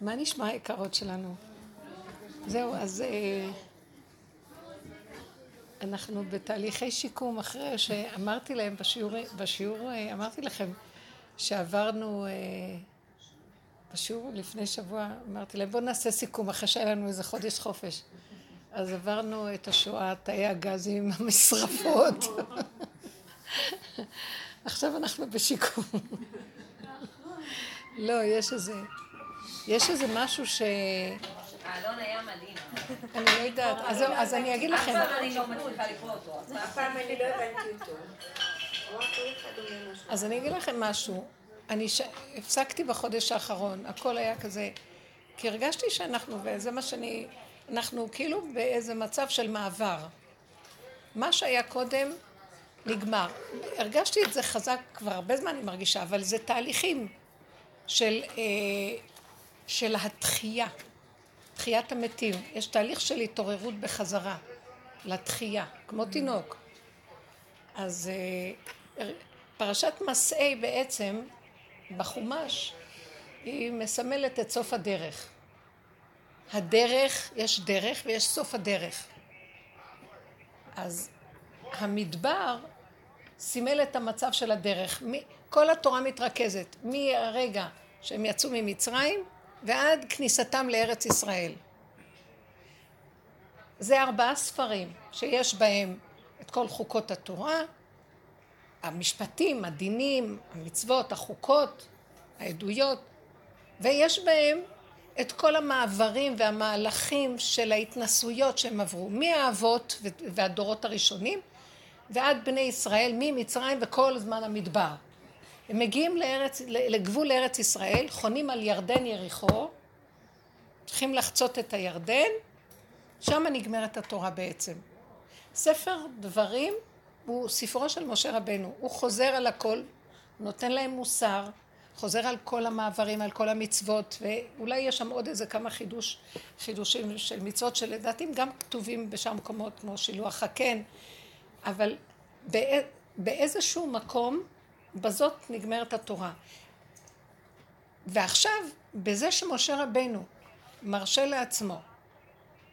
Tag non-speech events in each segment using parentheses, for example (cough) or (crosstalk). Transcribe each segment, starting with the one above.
מה נשמע היקרות שלנו? זהו, אז אה, אנחנו בתהליכי שיקום אחרי שאמרתי להם בשיעור, בשיעור אה, אמרתי לכם שעברנו אה, בשיעור לפני שבוע, אמרתי להם בואו נעשה סיכום אחרי שהיה לנו איזה חודש חופש. אז עברנו את השואה, תאי הגזים, (laughs) המשרפות. (laughs) עכשיו אנחנו בשיקום. (laughs) לא, יש איזה... יש איזה משהו ש... האלון היה מדהים. אני לא יודעת. אז אני אגיד לכם. אני לא מצליחה לקרוא אותו. הפעם אני לא הבנתי אותו. אז אני אגיד לכם משהו. אני ש... הפסקתי בחודש האחרון, הכל היה כזה, כי הרגשתי שאנחנו, וזה מה שאני, אנחנו כאילו באיזה מצב של מעבר. מה שהיה קודם נגמר. הרגשתי את זה חזק כבר הרבה זמן, אני מרגישה, אבל זה תהליכים של, אה, של התחייה, תחיית המתים. יש תהליך של התעוררות בחזרה לתחייה, כמו תינוק. אז אה, פרשת מסעי בעצם, בחומש, היא מסמלת את סוף הדרך. הדרך, יש דרך ויש סוף הדרך. אז המדבר סימל את המצב של הדרך. כל התורה מתרכזת מהרגע שהם יצאו ממצרים ועד כניסתם לארץ ישראל. זה ארבעה ספרים שיש בהם את כל חוקות התורה, המשפטים, הדינים, המצוות, החוקות, העדויות, ויש בהם את כל המעברים והמהלכים של ההתנסויות שהם עברו, מהאבות והדורות הראשונים ועד בני ישראל, ממצרים וכל זמן המדבר. הם מגיעים לארץ, לגבול ארץ ישראל, חונים על ירדן יריחו, צריכים לחצות את הירדן, שם נגמרת התורה בעצם. ספר דברים הוא ספרו של משה רבנו, הוא חוזר על הכל, נותן להם מוסר, חוזר על כל המעברים, על כל המצוות, ואולי יש שם עוד איזה כמה חידוש, חידושים של מצוות שלדעתי גם כתובים בשאר מקומות כמו שילוח הקן, אבל באיזשהו מקום בזאת נגמרת התורה. ועכשיו, בזה שמשה רבנו מרשה לעצמו,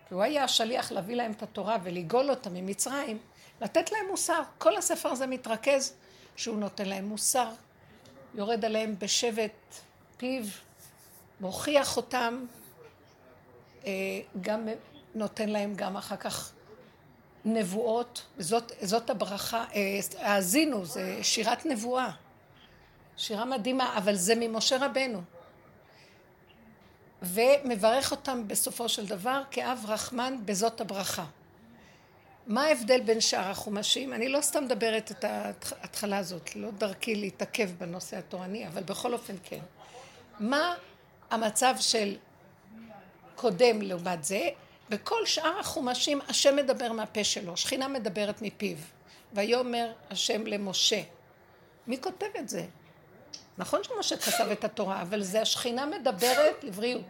כי הוא היה השליח להביא להם את התורה ולגאול אותם ממצרים, לתת להם מוסר. כל הספר הזה מתרכז שהוא נותן להם מוסר, יורד עליהם בשבט פיו, מוכיח אותם, אה, גם נותן להם גם אחר כך נבואות, זאת, זאת הברכה, אה, האזינו, זה שירת נבואה, שירה מדהימה, אבל זה ממשה רבנו. ומברך אותם בסופו של דבר כאב רחמן בזאת הברכה. מה ההבדל בין שאר החומשים? אני לא סתם מדברת את ההתחלה הזאת, לא דרכי להתעכב בנושא התורני, אבל בכל אופן כן. מה המצב של קודם לעומת זה? בכל שאר החומשים השם מדבר מהפה שלו, שכינה מדברת מפיו. ויאמר השם למשה. מי כותב את זה? נכון שמשה כתב את התורה, אבל זה השכינה מדברת לבריאות.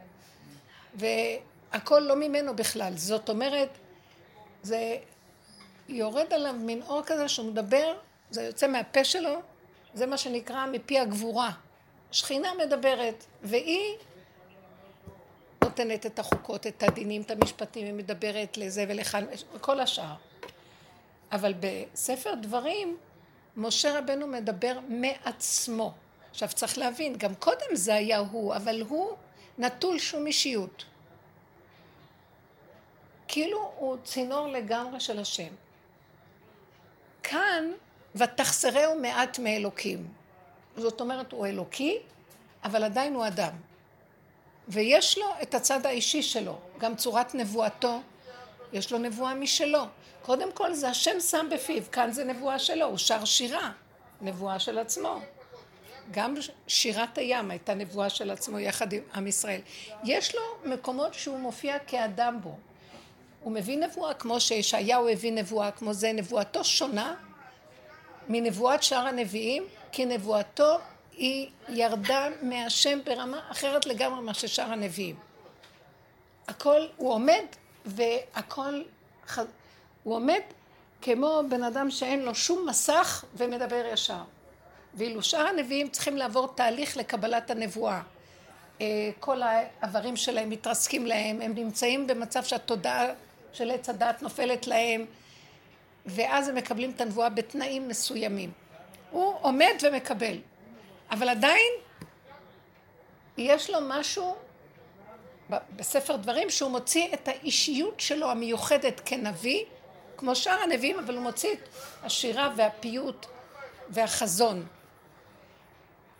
והכל לא ממנו בכלל. זאת אומרת, זה יורד עליו מין אור כזה שהוא מדבר, זה יוצא מהפה שלו, זה מה שנקרא מפי הגבורה. שכינה מדברת, והיא נותנת את החוקות, את הדינים, את המשפטים, היא מדברת לזה ולכאן, וכל השאר. אבל בספר דברים, משה רבנו מדבר מעצמו. עכשיו צריך להבין, גם קודם זה היה הוא, אבל הוא נטול שום אישיות. כאילו הוא צינור לגמרי של השם. כאן, ותחסרהו מעט מאלוקים. זאת אומרת, הוא אלוקי, אבל עדיין הוא אדם. ויש לו את הצד האישי שלו, גם צורת נבואתו, יש לו נבואה משלו. קודם כל זה השם שם בפיו, כאן זה נבואה שלו, הוא שר שירה, נבואה של עצמו. גם שירת הים הייתה נבואה של עצמו יחד עם עם ישראל. יש לו מקומות שהוא מופיע כאדם בו. הוא מביא נבואה כמו שישעיהו הביא נבואה כמו זה, נבואתו שונה מנבואת שאר הנביאים, כי נבואתו היא ירדה מהשם ברמה אחרת לגמרי מאשר שאר הנביאים. הכל, הוא עומד והכל, הוא עומד כמו בן אדם שאין לו שום מסך ומדבר ישר. ואילו שאר הנביאים צריכים לעבור תהליך לקבלת הנבואה. אה, כל האיברים שלהם מתרסקים להם, הם נמצאים במצב שהתודעה של עץ הדעת נופלת להם, ואז הם מקבלים את הנבואה בתנאים מסוימים. הוא עומד ומקבל, אבל עדיין יש לו משהו בספר דברים שהוא מוציא את האישיות שלו המיוחדת כנביא, כמו שאר הנביאים, אבל הוא מוציא את השירה והפיוט והחזון.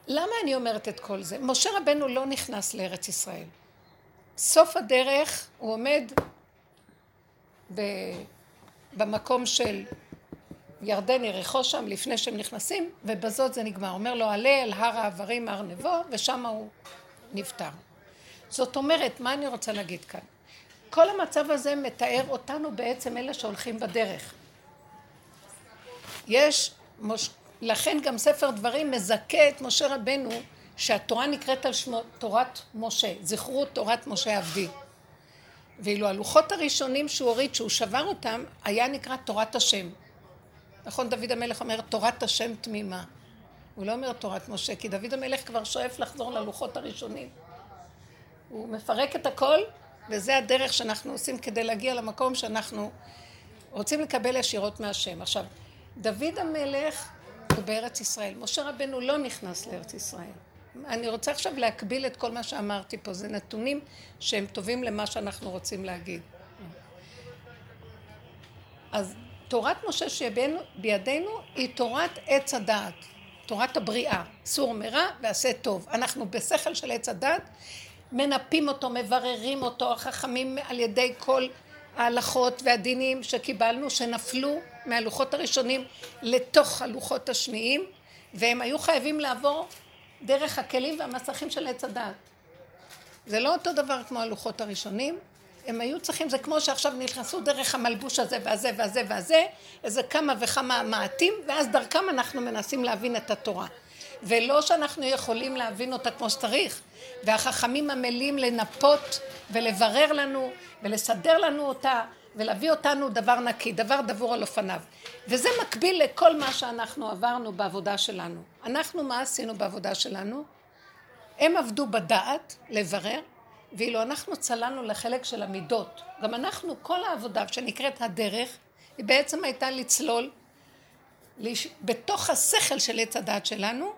למה אני אומרת את כל זה? משה רבנו לא נכנס לארץ ישראל. סוף הדרך הוא עומד ב... במקום של ירדן יריחו שם לפני שהם נכנסים ובזאת זה נגמר. אומר לו עלה אל הר העברים הר נבו ושם הוא נפטר. זאת אומרת, מה אני רוצה להגיד כאן? כל המצב הזה מתאר אותנו בעצם אלה שהולכים בדרך. יש, מוש... לכן גם ספר דברים מזכה את משה רבנו שהתורה נקראת על שמו תורת משה, זכרו תורת משה עבדי. ואילו הלוחות הראשונים שהוא הוריד, שהוא שבר אותם, היה נקרא תורת השם. נכון, דוד המלך אומר תורת השם תמימה. הוא לא אומר תורת משה, כי דוד המלך כבר שואף לחזור ללוחות הראשונים. הוא מפרק את הכל, וזה הדרך שאנחנו עושים כדי להגיע למקום שאנחנו רוצים לקבל ישירות מהשם. עכשיו, דוד המלך הוא בארץ ישראל. משה רבנו לא נכנס לארץ ישראל. אני רוצה עכשיו להקביל את כל מה שאמרתי פה. זה נתונים שהם טובים למה שאנחנו רוצים להגיד. אז תורת משה שבידינו היא תורת עץ הדעת, תורת הבריאה, סור מרע ועשה טוב. אנחנו בשכל של עץ הדעת מנפים אותו, מבררים אותו, החכמים על ידי כל ההלכות והדינים שקיבלנו, שנפלו מהלוחות הראשונים לתוך הלוחות השניים, והם היו חייבים לעבור דרך הכלים והמסכים של עץ הדת. זה לא אותו דבר כמו הלוחות הראשונים, הם היו צריכים, זה כמו שעכשיו נכנסו דרך המלבוש הזה והזה והזה והזה, איזה כמה וכמה מעטים, ואז דרכם אנחנו מנסים להבין את התורה. ולא שאנחנו יכולים להבין אותה כמו שצריך, והחכמים עמלים לנפות ולברר לנו ולסדר לנו אותה ולהביא אותנו דבר נקי, דבר דבור על אופניו. וזה מקביל לכל מה שאנחנו עברנו בעבודה שלנו. אנחנו, מה עשינו בעבודה שלנו? הם עבדו בדעת, לברר, ואילו אנחנו צללנו לחלק של המידות. גם אנחנו, כל העבודה שנקראת הדרך, היא בעצם הייתה לצלול בתוך השכל של עץ הדעת שלנו,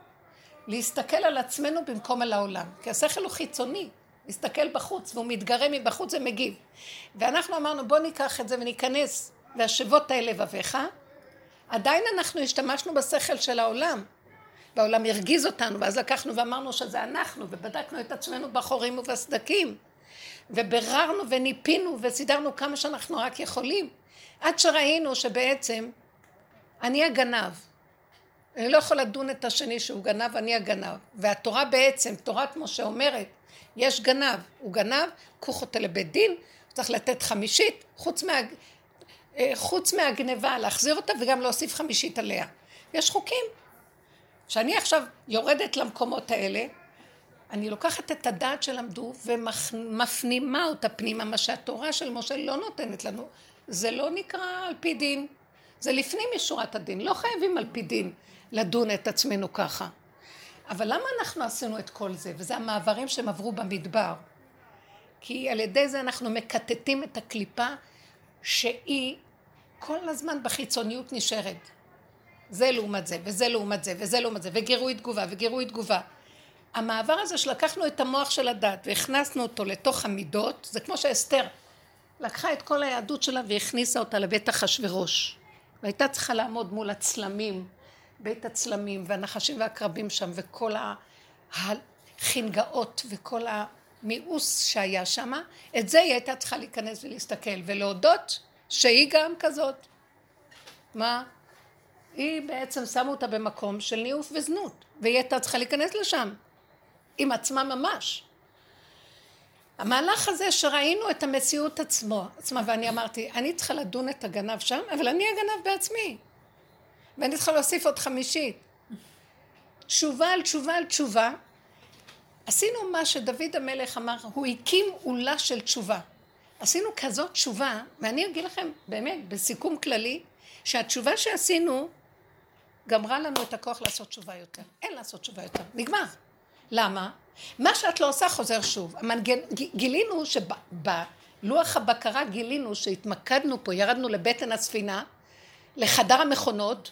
להסתכל על עצמנו במקום על העולם. כי השכל הוא חיצוני, מסתכל בחוץ, והוא מתגרה מבחוץ ומגיב. ואנחנו אמרנו, בוא ניקח את זה וניכנס והשבות האל לבביך. עדיין אנחנו השתמשנו בשכל של העולם. והעולם הרגיז אותנו, ואז לקחנו ואמרנו שזה אנחנו, ובדקנו את עצמנו בחורים ובסדקים. וביררנו וניפינו וסידרנו כמה שאנחנו רק יכולים. עד שראינו שבעצם אני הגנב. אני לא יכול לדון את השני שהוא גנב, אני הגנב. והתורה בעצם, תורת משה אומרת, יש גנב, הוא גנב, קחו אותו לבית דין, צריך לתת חמישית, חוץ, מה, אה, חוץ מהגניבה, להחזיר אותה וגם להוסיף חמישית עליה. יש חוקים. כשאני עכשיו יורדת למקומות האלה, אני לוקחת את הדעת שלמדו ומפנימה אותה פנימה, מה שהתורה של משה לא נותנת לנו. זה לא נקרא על פי דין, זה לפנים משורת הדין, לא חייבים על פי דין לדון את עצמנו ככה. אבל למה אנחנו עשינו את כל זה? וזה המעברים שהם עברו במדבר. כי על ידי זה אנחנו מקטטים את הקליפה שהיא כל הזמן בחיצוניות נשארת. זה לעומת זה, וזה לעומת זה, וזה לעומת זה, וגירוי תגובה, וגירוי תגובה. המעבר הזה שלקחנו את המוח של הדת והכנסנו אותו לתוך המידות, זה כמו שאסתר לקחה את כל היהדות שלה והכניסה אותה לבית אחשורוש. והייתה צריכה לעמוד מול הצלמים בית הצלמים והנחשים והקרבים שם וכל החנגאות וכל המיאוס שהיה שם, את זה היא הייתה צריכה להיכנס ולהסתכל ולהודות שהיא גם כזאת. מה? היא בעצם שמה אותה במקום של ניאוף וזנות, והיא הייתה צריכה להיכנס לשם, עם עצמה ממש. המהלך הזה שראינו את המציאות עצמו, עצמה, ואני אמרתי, אני צריכה לדון את הגנב שם, אבל אני הגנב בעצמי. ואני צריכה להוסיף עוד חמישית. תשובה על תשובה על תשובה. עשינו מה שדוד המלך אמר, הוא הקים עולה של תשובה. עשינו כזאת תשובה, ואני אגיד לכם, באמת, בסיכום כללי, שהתשובה שעשינו גמרה לנו את הכוח לעשות תשובה יותר. אין לעשות תשובה יותר. נגמר. למה? מה שאת לא עושה חוזר שוב. המנגן, גילינו שבלוח הבקרה גילינו שהתמקדנו פה, ירדנו לבטן הספינה, לחדר המכונות,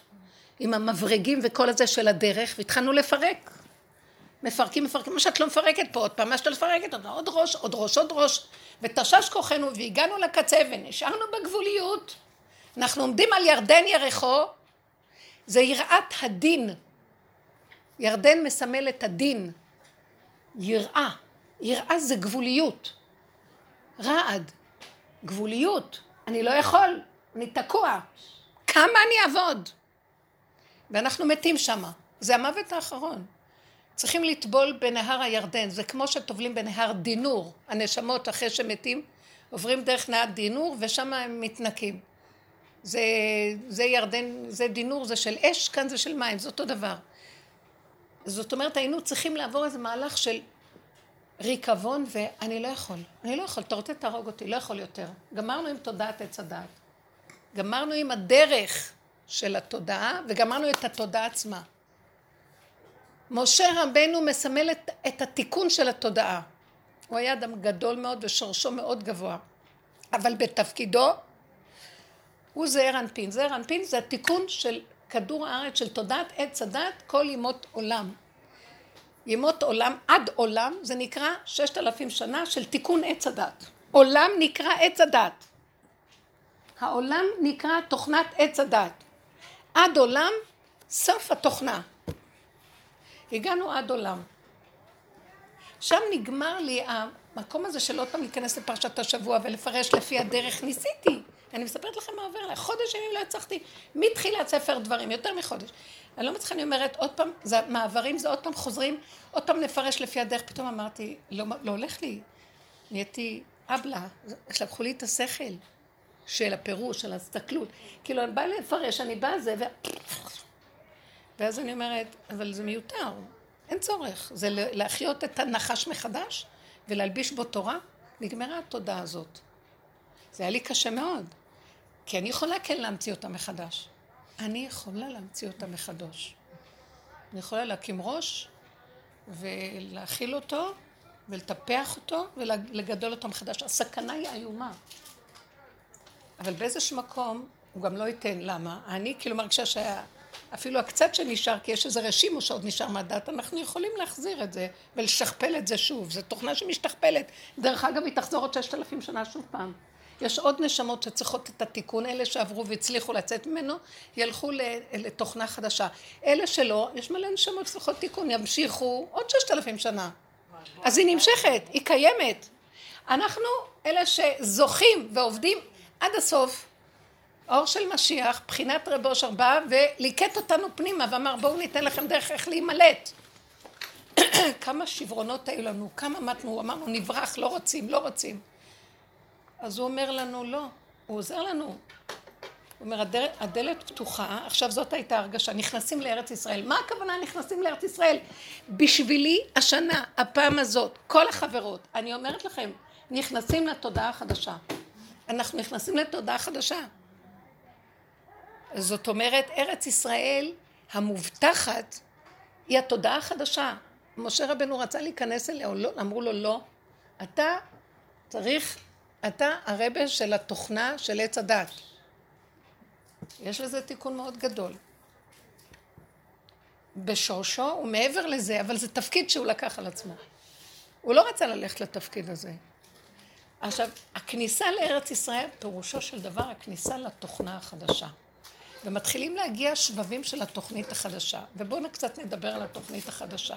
עם המברגים וכל הזה של הדרך, והתחלנו לפרק. מפרקים, מפרקים, מה שאת לא מפרקת פה עוד פעם, מה שאת לא מפרקת עוד ראש, עוד ראש, עוד ראש, ותשש כוחנו והגענו לקצה ונשארנו בגבוליות. אנחנו עומדים על ירדן ירחו, זה יראת הדין. ירדן מסמל את הדין. יראה. יראה זה גבוליות. רעד. גבוליות. אני לא יכול, אני תקוע. כמה אני אעבוד? ואנחנו מתים שמה. זה המוות האחרון. צריכים לטבול בנהר הירדן, זה כמו שטובלים בנהר דינור, הנשמות אחרי שמתים עוברים דרך נהר דינור ושם הם מתנקים. זה, זה ירדן, זה דינור, זה של אש, כאן זה של מים, זה אותו דבר. זאת אומרת, היינו צריכים לעבור איזה מהלך של ריקבון, ואני לא יכול, אני לא יכול, אתה רוצה תהרוג אותי, לא יכול יותר. גמרנו עם תודעת עץ הדעת. גמרנו עם הדרך של התודעה, וגמרנו את התודעה עצמה. משה רבנו מסמל את, את התיקון של התודעה. הוא היה אדם גדול מאוד ושורשו מאוד גבוה. אבל בתפקידו הוא זעיר אנפין. זעיר אנפין זה התיקון של כדור הארץ, של תודעת עץ הדת, כל ימות עולם. ימות עולם עד עולם זה נקרא ששת אלפים שנה של תיקון עץ הדת. עולם נקרא עץ הדת. העולם נקרא תוכנת עץ הדת. עד עולם סוף התוכנה. הגענו עד עולם. שם נגמר לי המקום הזה של עוד פעם להיכנס לפרשת השבוע ולפרש לפי הדרך. ניסיתי. אני מספרת לכם מה עובר עליי. חודש ימים לא הצלחתי, מתחילת ספר דברים, יותר מחודש. אני לא מצליחה, אני אומרת, עוד פעם, זה מעברים, זה עוד פעם חוזרים, עוד פעם נפרש לפי הדרך. פתאום אמרתי, לא, לא הולך לי. נהייתי אבלה, לקחו לי את השכל של הפירוש, של ההסתכלות. כאילו, אני באה לפרש, אני באה זה, ו... ואז אני אומרת, אבל זה מיותר, אין צורך. זה להחיות את הנחש מחדש ולהלביש בו תורה. נגמרה התודעה הזאת. זה היה לי קשה מאוד, כי אני יכולה כן להמציא אותה מחדש. אני יכולה להמציא אותה מחדש. אני יכולה להקים ראש ולהכיל אותו ולטפח אותו ולגדול אותו מחדש. הסכנה היא איומה. אבל באיזשהו מקום הוא גם לא ייתן. למה? אני כאילו מרגישה שהיה... אפילו הקצת שנשאר, כי יש איזה רשימו שעוד נשאר מהדת, אנחנו יכולים להחזיר את זה ולשכפל את זה שוב. זו תוכנה שמשתכפלת. דרך אגב, היא תחזור עוד ששת אלפים שנה שוב פעם. יש עוד נשמות שצריכות את התיקון, אלה שעברו והצליחו לצאת ממנו, ילכו לתוכנה חדשה. אלה שלא, יש מלא נשמות שצריכות תיקון, ימשיכו עוד ששת אלפים שנה. אז היא נמשכת, היא קיימת. אנחנו אלה שזוכים ועובדים עד הסוף. אור של משיח, בחינת רב אושר בא וליקט אותנו פנימה ואמר בואו ניתן לכם דרך איך להימלט. (coughs) כמה שברונות היו לנו, כמה מתנו, אמרנו נברח, לא רוצים, לא רוצים. אז הוא אומר לנו לא, הוא עוזר לנו. הוא אומר הדלת, הדלת פתוחה, עכשיו זאת הייתה הרגשה, נכנסים לארץ ישראל. מה הכוונה נכנסים לארץ ישראל? בשבילי השנה, הפעם הזאת, כל החברות, אני אומרת לכם, נכנסים לתודעה החדשה. אנחנו נכנסים לתודעה חדשה. זאת אומרת, ארץ ישראל המובטחת היא התודעה החדשה. משה רבנו רצה להיכנס אליה, לא, אמרו לו לא, אתה צריך, אתה הרבה של התוכנה של עץ הדת. יש לזה תיקון מאוד גדול. בשורשו ומעבר לזה, אבל זה תפקיד שהוא לקח על עצמו. הוא לא רצה ללכת לתפקיד הזה. עכשיו, הכניסה לארץ ישראל, פירושו של דבר הכניסה לתוכנה החדשה. ומתחילים להגיע שבבים של התוכנית החדשה. ובואו קצת נדבר על התוכנית החדשה.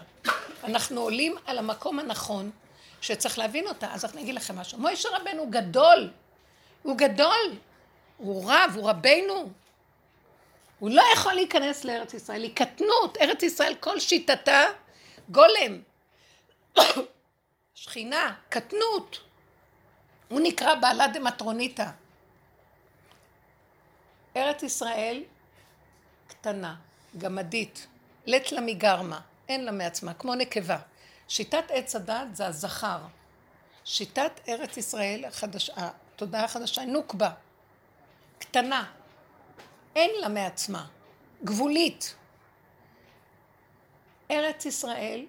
אנחנו עולים על המקום הנכון שצריך להבין אותה. אז אני אגיד לכם משהו. מוישה רבנו גדול. הוא גדול. הוא רב, הוא רבנו. הוא לא יכול להיכנס לארץ ישראל. היא קטנות. ארץ ישראל, כל שיטתה, גולם. (coughs) שכינה, קטנות. הוא נקרא בעלה דמטרוניתא. ארץ ישראל קטנה, גמדית, לט לה מגרמה, אין לה מעצמה, כמו נקבה. שיטת עץ הדת זה הזכר. שיטת ארץ ישראל החדשה, התודעה החדשה, נוקבה, קטנה, אין לה מעצמה, גבולית. ארץ ישראל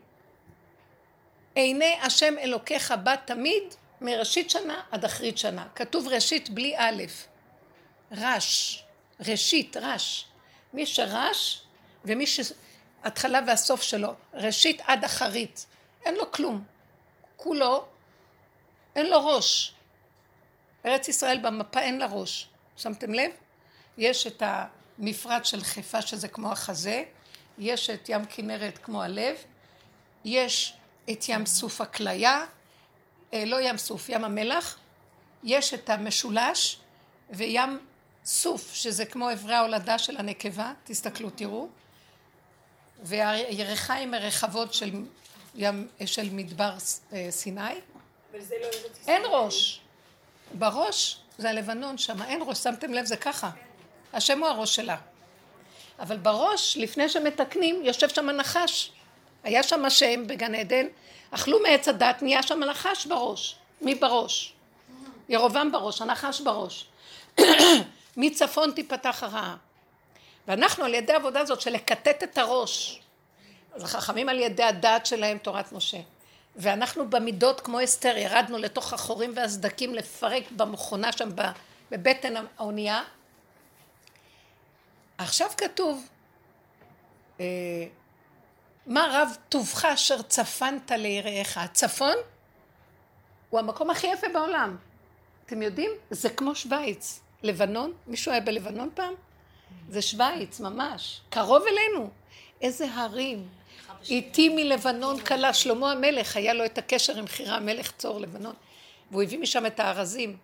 עיני השם אלוקיך בה תמיד, מראשית שנה עד אחרית שנה. כתוב ראשית בלי א', רש, ראשית, רש. מי שרש ומי שהתחלה והסוף שלו, ראשית עד אחרית, אין לו כלום. כולו, אין לו ראש. ארץ ישראל במפה אין לה ראש. שמתם לב? יש את המפרט של חיפה שזה כמו החזה, יש את ים כנרת כמו הלב, יש את ים סוף הכליה, אה, לא ים סוף, ים המלח, יש את המשולש וים סוף, שזה כמו אברי ההולדה של הנקבה, תסתכלו תראו, והירכיים הרחבות של, ים, של מדבר אה, סיני. לא אין ראש. בראש זה הלבנון שם, אין ראש, שמתם לב, זה ככה. השם הוא הראש שלה. אבל בראש, לפני שמתקנים, יושב שם הנחש. היה שם השם בגן עדן, אכלו מעץ הדת, נהיה שם הנחש בראש. מי בראש? ירובעם בראש, הנחש בראש. (clears throat) מצפון תיפתח הרעה. ואנחנו על ידי העבודה הזאת של לקטט את הראש, אז החכמים על ידי הדעת שלהם תורת משה. ואנחנו במידות כמו אסתר, ירדנו לתוך החורים והסדקים לפרק במכונה שם בבטן האונייה. עכשיו כתוב, אה, מה רב טובך אשר צפנת ליראיך? הצפון הוא המקום הכי יפה בעולם. אתם יודעים? זה כמו שווייץ. לבנון, מישהו היה בלבנון פעם? זה שווייץ, ממש. קרוב אלינו. איזה הרים. איתי מלבנון כלה, שלמה המלך, היה לו את הקשר עם חירה המלך צור לבנון, והוא הביא משם את הארזים.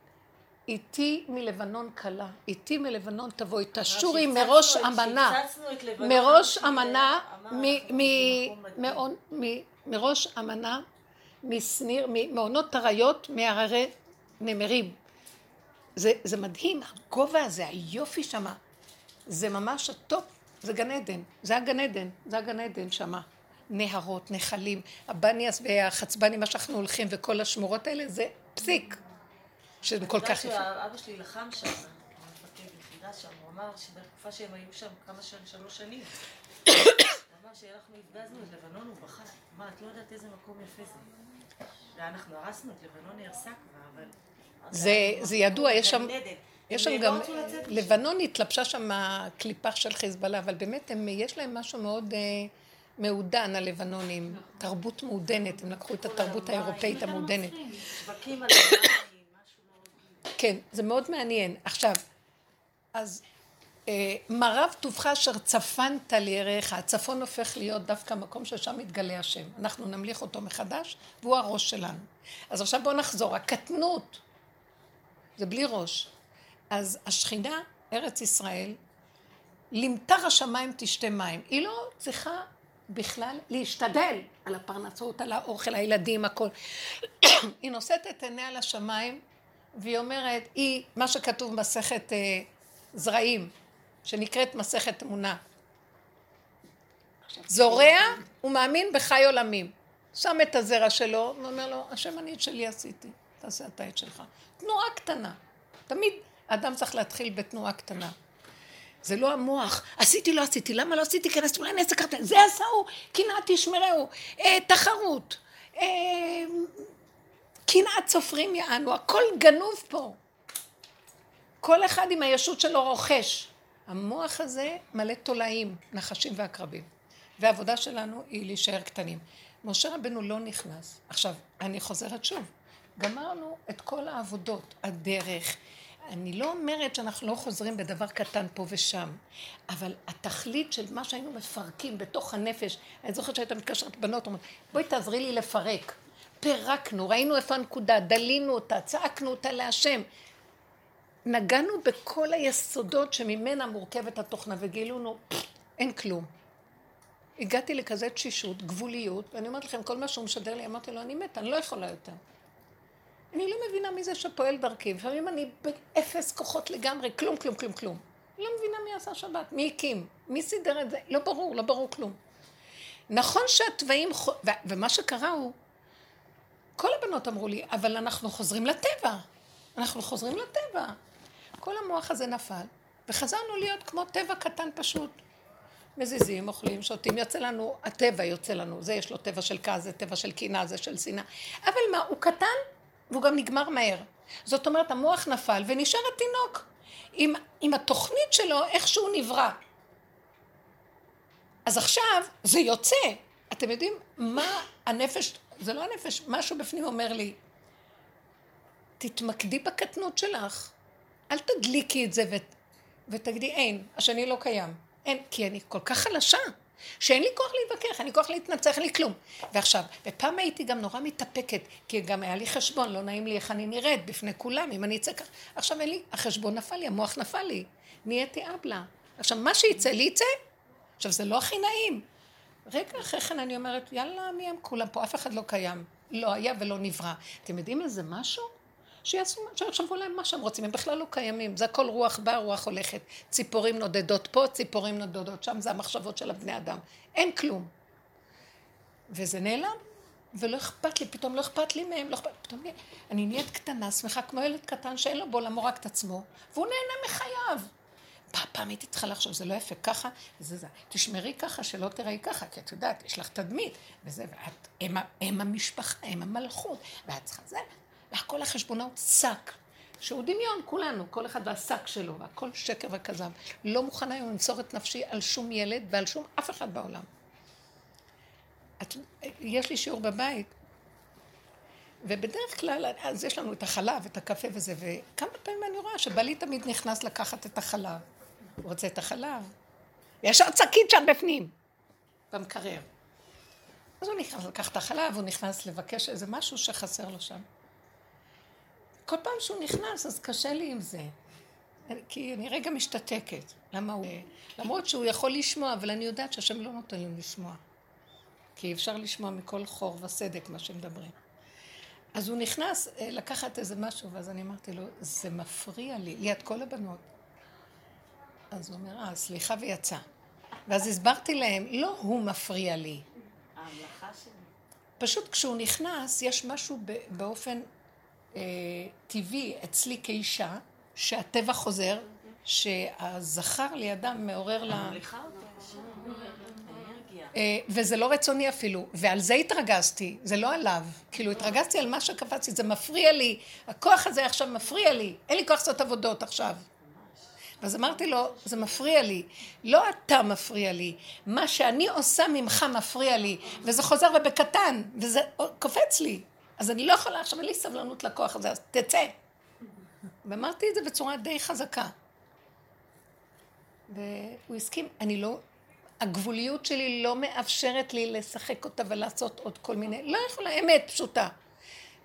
איתי מלבנון כלה, איתי מלבנון תבואי, תשורי מראש אמנה, מראש אמנה, מראש אמנה, משניר, מעונות אריות, מהררי נמרים. זה, זה מדהים, הגובה הזה, היופי שמה, זה ממש הטופ, זה גן עדן, זה הגן עדן, זה הגן עדן שמה. נהרות, נחלים, הבניאס והחצבני, מה שאנחנו הולכים, וכל השמורות האלה, זה פסיק. שזה כל כך יפה. אבא שלי לחם שם, מפקד יחידה שם, הוא אמר שבתקופה שהם היו שם כמה שנים, שלוש שנים. (coughs) הוא אמר שאנחנו הפגזנו את לבנון, הוא בכה. אמר, את לא יודעת איזה מקום יפה זה. ואנחנו הרסנו את לבנון, נהרסה כבר, אבל... זה ידוע, יש שם... יש שם גם, לבנון התלבשה שם הקליפה של חיזבאללה, אבל באמת הם, יש להם משהו מאוד... מעודן הלבנונים, תרבות מעודנת, הם לקחו את התרבות האירופאית המעודנת. כן, זה מאוד מעניין. עכשיו, אז אה, מרב טובך אשר צפנת לירך, הצפון הופך להיות דווקא מקום ששם מתגלה השם. אנחנו נמליך אותו מחדש, והוא הראש שלנו. אז עכשיו בואו נחזור, הקטנות, זה בלי ראש. אז השכינה, ארץ ישראל, למטר השמיים תשתה מים. היא לא צריכה בכלל להשתדל על הפרנסות, על האוכל, הילדים, הכל. היא נושאת את עיניה לשמיים, והיא אומרת, היא, מה שכתוב במסכת אה, זרעים, שנקראת מסכת אמונה. זורע ומאמין בחי עולמים. שם את הזרע שלו, ואומר לו, השם אני את שלי עשיתי, תעשה אתה את שלך. תנועה קטנה. תמיד אדם צריך להתחיל בתנועה קטנה. זה לא המוח, עשיתי, לא עשיתי, למה לא עשיתי, כנס, אולי נעשה ככה, זה עשהו, קנאת תשמרהו, אה, תחרות, אה, קנאת סופרים יענו, הכל גנוב פה. כל אחד עם הישות שלו רוכש. המוח הזה מלא תולעים, נחשים ועקרבים. והעבודה שלנו היא להישאר קטנים. משה רבנו לא נכנס. עכשיו, אני חוזרת שוב. גמרנו את כל העבודות, הדרך, אני לא אומרת שאנחנו לא חוזרים בדבר קטן פה ושם, אבל התכלית של מה שהיינו מפרקים בתוך הנפש, אני זוכרת שהייתה מתקשרת בנות, אומרת, בואי תעזרי לי לפרק. פירקנו, ראינו איפה הנקודה, דלינו אותה, צעקנו אותה להשם. נגענו בכל היסודות שממנה מורכבת התוכנה וגילינו, אין כלום. הגעתי לכזה תשישות, גבוליות, ואני אומרת לכם, כל מה שהוא משדר לי, אמרתי לו, אני מתה, אני לא יכולה יותר. אני לא מבינה מי זה שפועל דרכי. לפעמים אני באפס כוחות לגמרי, כלום, כלום, כלום, כלום. לא מבינה מי עשה שבת, מי הקים, מי סידר את זה, לא ברור, לא ברור כלום. נכון שהתוואים. ומה שקרה הוא, כל הבנות אמרו לי, אבל אנחנו חוזרים לטבע. אנחנו חוזרים לטבע. כל המוח הזה נפל, וחזרנו להיות כמו טבע קטן פשוט. מזיזים, אוכלים, שותים, יוצא לנו, הטבע יוצא לנו, זה יש לו טבע של כעס, זה טבע של קנאה, זה של שנאה. אבל מה, הוא קטן והוא גם נגמר מהר. זאת אומרת, המוח נפל ונשאר התינוק. עם, עם התוכנית שלו, איך שהוא נברא. אז עכשיו זה יוצא. אתם יודעים מה הנפש, זה לא הנפש, משהו בפנים אומר לי, תתמקדי בקטנות שלך. אל תדליקי את זה ות, ותגידי אין, השני לא קיים. אין, כי אני כל כך חלשה, שאין לי כוח להתווכח, אין לי כוח להתנצח, אין לי כלום. ועכשיו, ופעם הייתי גם נורא מתאפקת, כי גם היה לי חשבון, לא נעים לי איך אני נראית בפני כולם, אם אני אצא ככה. עכשיו אין לי, החשבון נפל לי, המוח נפל לי, נהייתי אבלה. עכשיו, מה שיצא לי יצא. עכשיו, זה לא הכי נעים. רגע אחרי כן אני אומרת, יאללה, מי הם כולם פה? אף אחד לא קיים. לא היה ולא נברא. אתם יודעים איזה משהו? שיעשו, שיחשבו להם מה שהם רוצים, הם בכלל לא קיימים, זה הכל רוח באה, רוח הולכת. ציפורים נודדות פה, ציפורים נודדות שם, זה המחשבות של הבני אדם. אין כלום. וזה נעלם, ולא אכפת לי, פתאום לא אכפת לי מהם, לא אכפת, פתאום אני נהיית קטנה, שמחה כמו ילד קטן שאין לו בעולמו רק את עצמו, והוא נהנה מחייו. פעם, הייתי צריכה לחשוב, זה לא יפה, ככה, וזה זה. תשמרי ככה, שלא תראי ככה, כי את יודעת, יש לך תדמית, וזה, ואת אם, אם המשפחה, אם המלכות, ואת צריכה זה, והכל החשבונאות שק, שהוא דמיון, כולנו, כל אחד והשק שלו, והכל שקר וכזב. לא מוכן היום למסור את נפשי על שום ילד ועל שום אף אחד בעולם. את, יש לי שיעור בבית, ובדרך כלל, אז יש לנו את החלב, את הקפה וזה, וכמה פעמים אני רואה שבעלי תמיד נכנס לקחת את החלב. הוא רוצה את החלב. ויש עוד שקית שם בפנים, במקרר. אז הוא נכנס לקחת את החלב, הוא נכנס לבקש איזה משהו שחסר לו שם. כל פעם שהוא נכנס, אז קשה לי עם זה. כי אני רגע משתתקת. למה הוא... למרות שהוא יכול לשמוע, אבל אני יודעת שהשם לא נותן לי לשמוע. כי אפשר לשמוע מכל חור וסדק מה שמדברים. אז הוא נכנס אה, לקחת איזה משהו, ואז אני אמרתי לו, זה מפריע לי, ליד כל הבנות. אז הוא אומר, אה, סליחה, ויצא. ואז הסברתי להם, לא הוא מפריע לי. ההמלכה שלי. פשוט כשהוא נכנס, יש משהו באופן טבעי אצלי כאישה, שהטבע חוזר, שהזכר לידם מעורר לה... אה, וזה לא רצוני אפילו, ועל זה התרגזתי, זה לא עליו. כאילו התרגזתי על מה שקפצתי, זה מפריע לי, הכוח הזה עכשיו מפריע לי, אין לי כוח לעשות עבודות עכשיו. אז אמרתי לו, זה מפריע לי. לא אתה מפריע לי, מה שאני עושה ממך מפריע לי, וזה חוזר ובקטן, וזה קופץ לי. אז אני לא יכולה, עכשיו אין לי סבלנות לכוח הזה, אז תצא. ואמרתי את זה בצורה די חזקה. והוא הסכים, אני לא, הגבוליות שלי לא מאפשרת לי לשחק אותה ולעשות עוד כל מיני, לא יכולה, אמת פשוטה.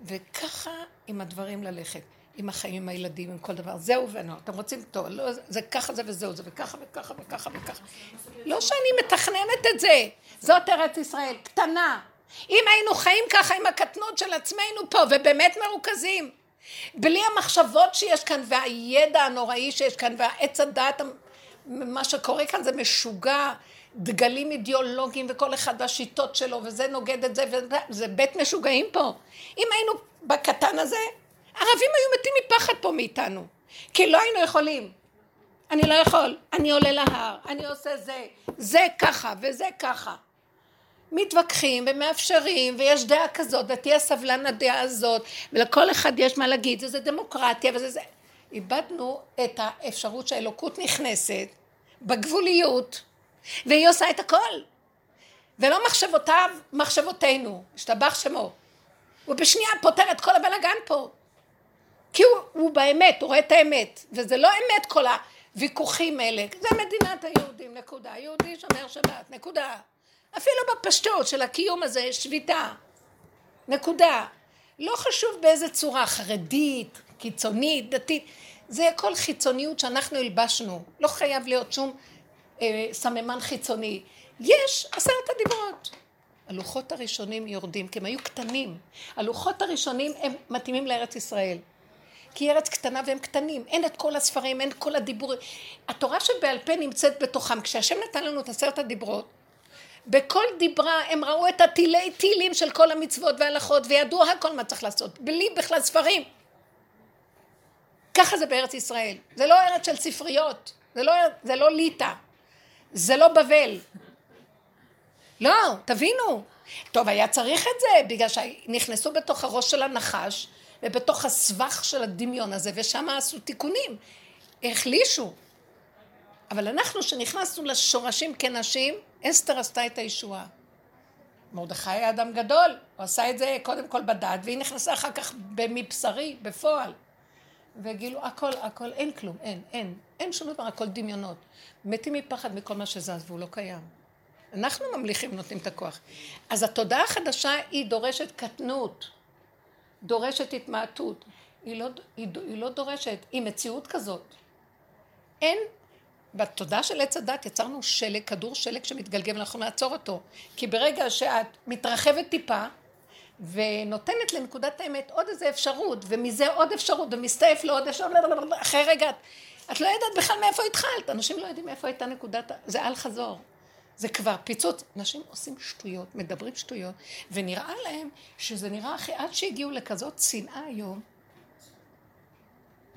וככה עם הדברים ללכת. עם החיים, עם הילדים, עם כל דבר. זהו ונו, אתם רוצים, טוב, לא, זה ככה זה וזהו זה, וככה וככה וככה וככה. לא שאני מתכננת את זה, זאת ארץ ישראל, קטנה. אם היינו חיים ככה עם הקטנות של עצמנו פה, ובאמת מרוכזים, בלי המחשבות שיש כאן, והידע הנוראי שיש כאן, והעץ הדעת, מה שקורה כאן זה משוגע, דגלים אידיאולוגיים, וכל אחד והשיטות שלו, וזה נוגד את זה, וזה בית משוגעים פה. אם היינו בקטן הזה, ערבים היו מתים מפחד פה מאיתנו, כי לא היינו יכולים. אני לא יכול, אני עולה להר, אני עושה זה, זה ככה וזה ככה. מתווכחים ומאפשרים ויש דעה כזאת ותהיה סבלן לדעה הזאת ולכל אחד יש מה להגיד וזה דמוקרטיה וזה זה. איבדנו את האפשרות שהאלוקות נכנסת בגבוליות והיא עושה את הכל ולא מחשבותיו מחשבותינו, השתבח שמו. הוא בשנייה פותר את כל הבלאגן פה. כי הוא, הוא באמת, הוא רואה את האמת, וזה לא אמת כל הוויכוחים האלה, זה מדינת היהודים, נקודה, יהודי שומר שבת, נקודה. אפילו בפשטות של הקיום הזה, שביתה, נקודה. לא חשוב באיזה צורה, חרדית, קיצונית, דתית, זה הכל חיצוניות שאנחנו הלבשנו, לא חייב להיות שום אה, סממן חיצוני. יש עשרת הדיברות. הלוחות הראשונים יורדים, כי הם היו קטנים. הלוחות הראשונים הם מתאימים לארץ ישראל. כי ארץ קטנה והם קטנים, אין את כל הספרים, אין את כל הדיבורים. התורה שבעל פה נמצאת בתוכם, כשהשם נתן לנו את עשרת הדיברות, בכל דיברה הם ראו את הטילי טילים של כל המצוות וההלכות וידעו הכל מה צריך לעשות, בלי בכלל ספרים. ככה זה בארץ ישראל, זה לא ארץ של ספריות, זה לא, זה לא ליטא, זה לא בבל. לא, תבינו. טוב, היה צריך את זה, בגלל שנכנסו בתוך הראש של הנחש, ובתוך הסבך של הדמיון הזה, ושם עשו תיקונים. החלישו. אבל אנחנו, שנכנסנו לשורשים כנשים, אסתר עשתה את הישועה. מרדכי היה אדם גדול, הוא עשה את זה קודם כל בדת, והיא נכנסה אחר כך מבשרי, בפועל. וגילו, הכל, הכל, אין כלום, אין, אין, אין שום דבר, הכל דמיונות. מתים מפחד מכל מה שזז, והוא לא קיים. אנחנו ממליכים, נותנים את הכוח. אז התודעה החדשה היא דורשת קטנות, דורשת התמעטות. היא לא, היא, היא לא דורשת, היא מציאות כזאת. אין, בתודעה של עץ הדת יצרנו שלג, כדור שלג שמתגלגל ואנחנו נעצור אותו. כי ברגע שאת מתרחבת טיפה, ונותנת לנקודת האמת עוד איזה אפשרות, ומזה עוד אפשרות, ומסתעף לעוד אפשרות, אחרי רגע, את לא יודעת בכלל מאיפה התחלת, אנשים לא יודעים מאיפה הייתה נקודת, זה אל חזור. זה כבר פיצוץ. אנשים עושים שטויות, מדברים שטויות, ונראה להם שזה נראה אחרי, עד שהגיעו לכזאת שנאה היום.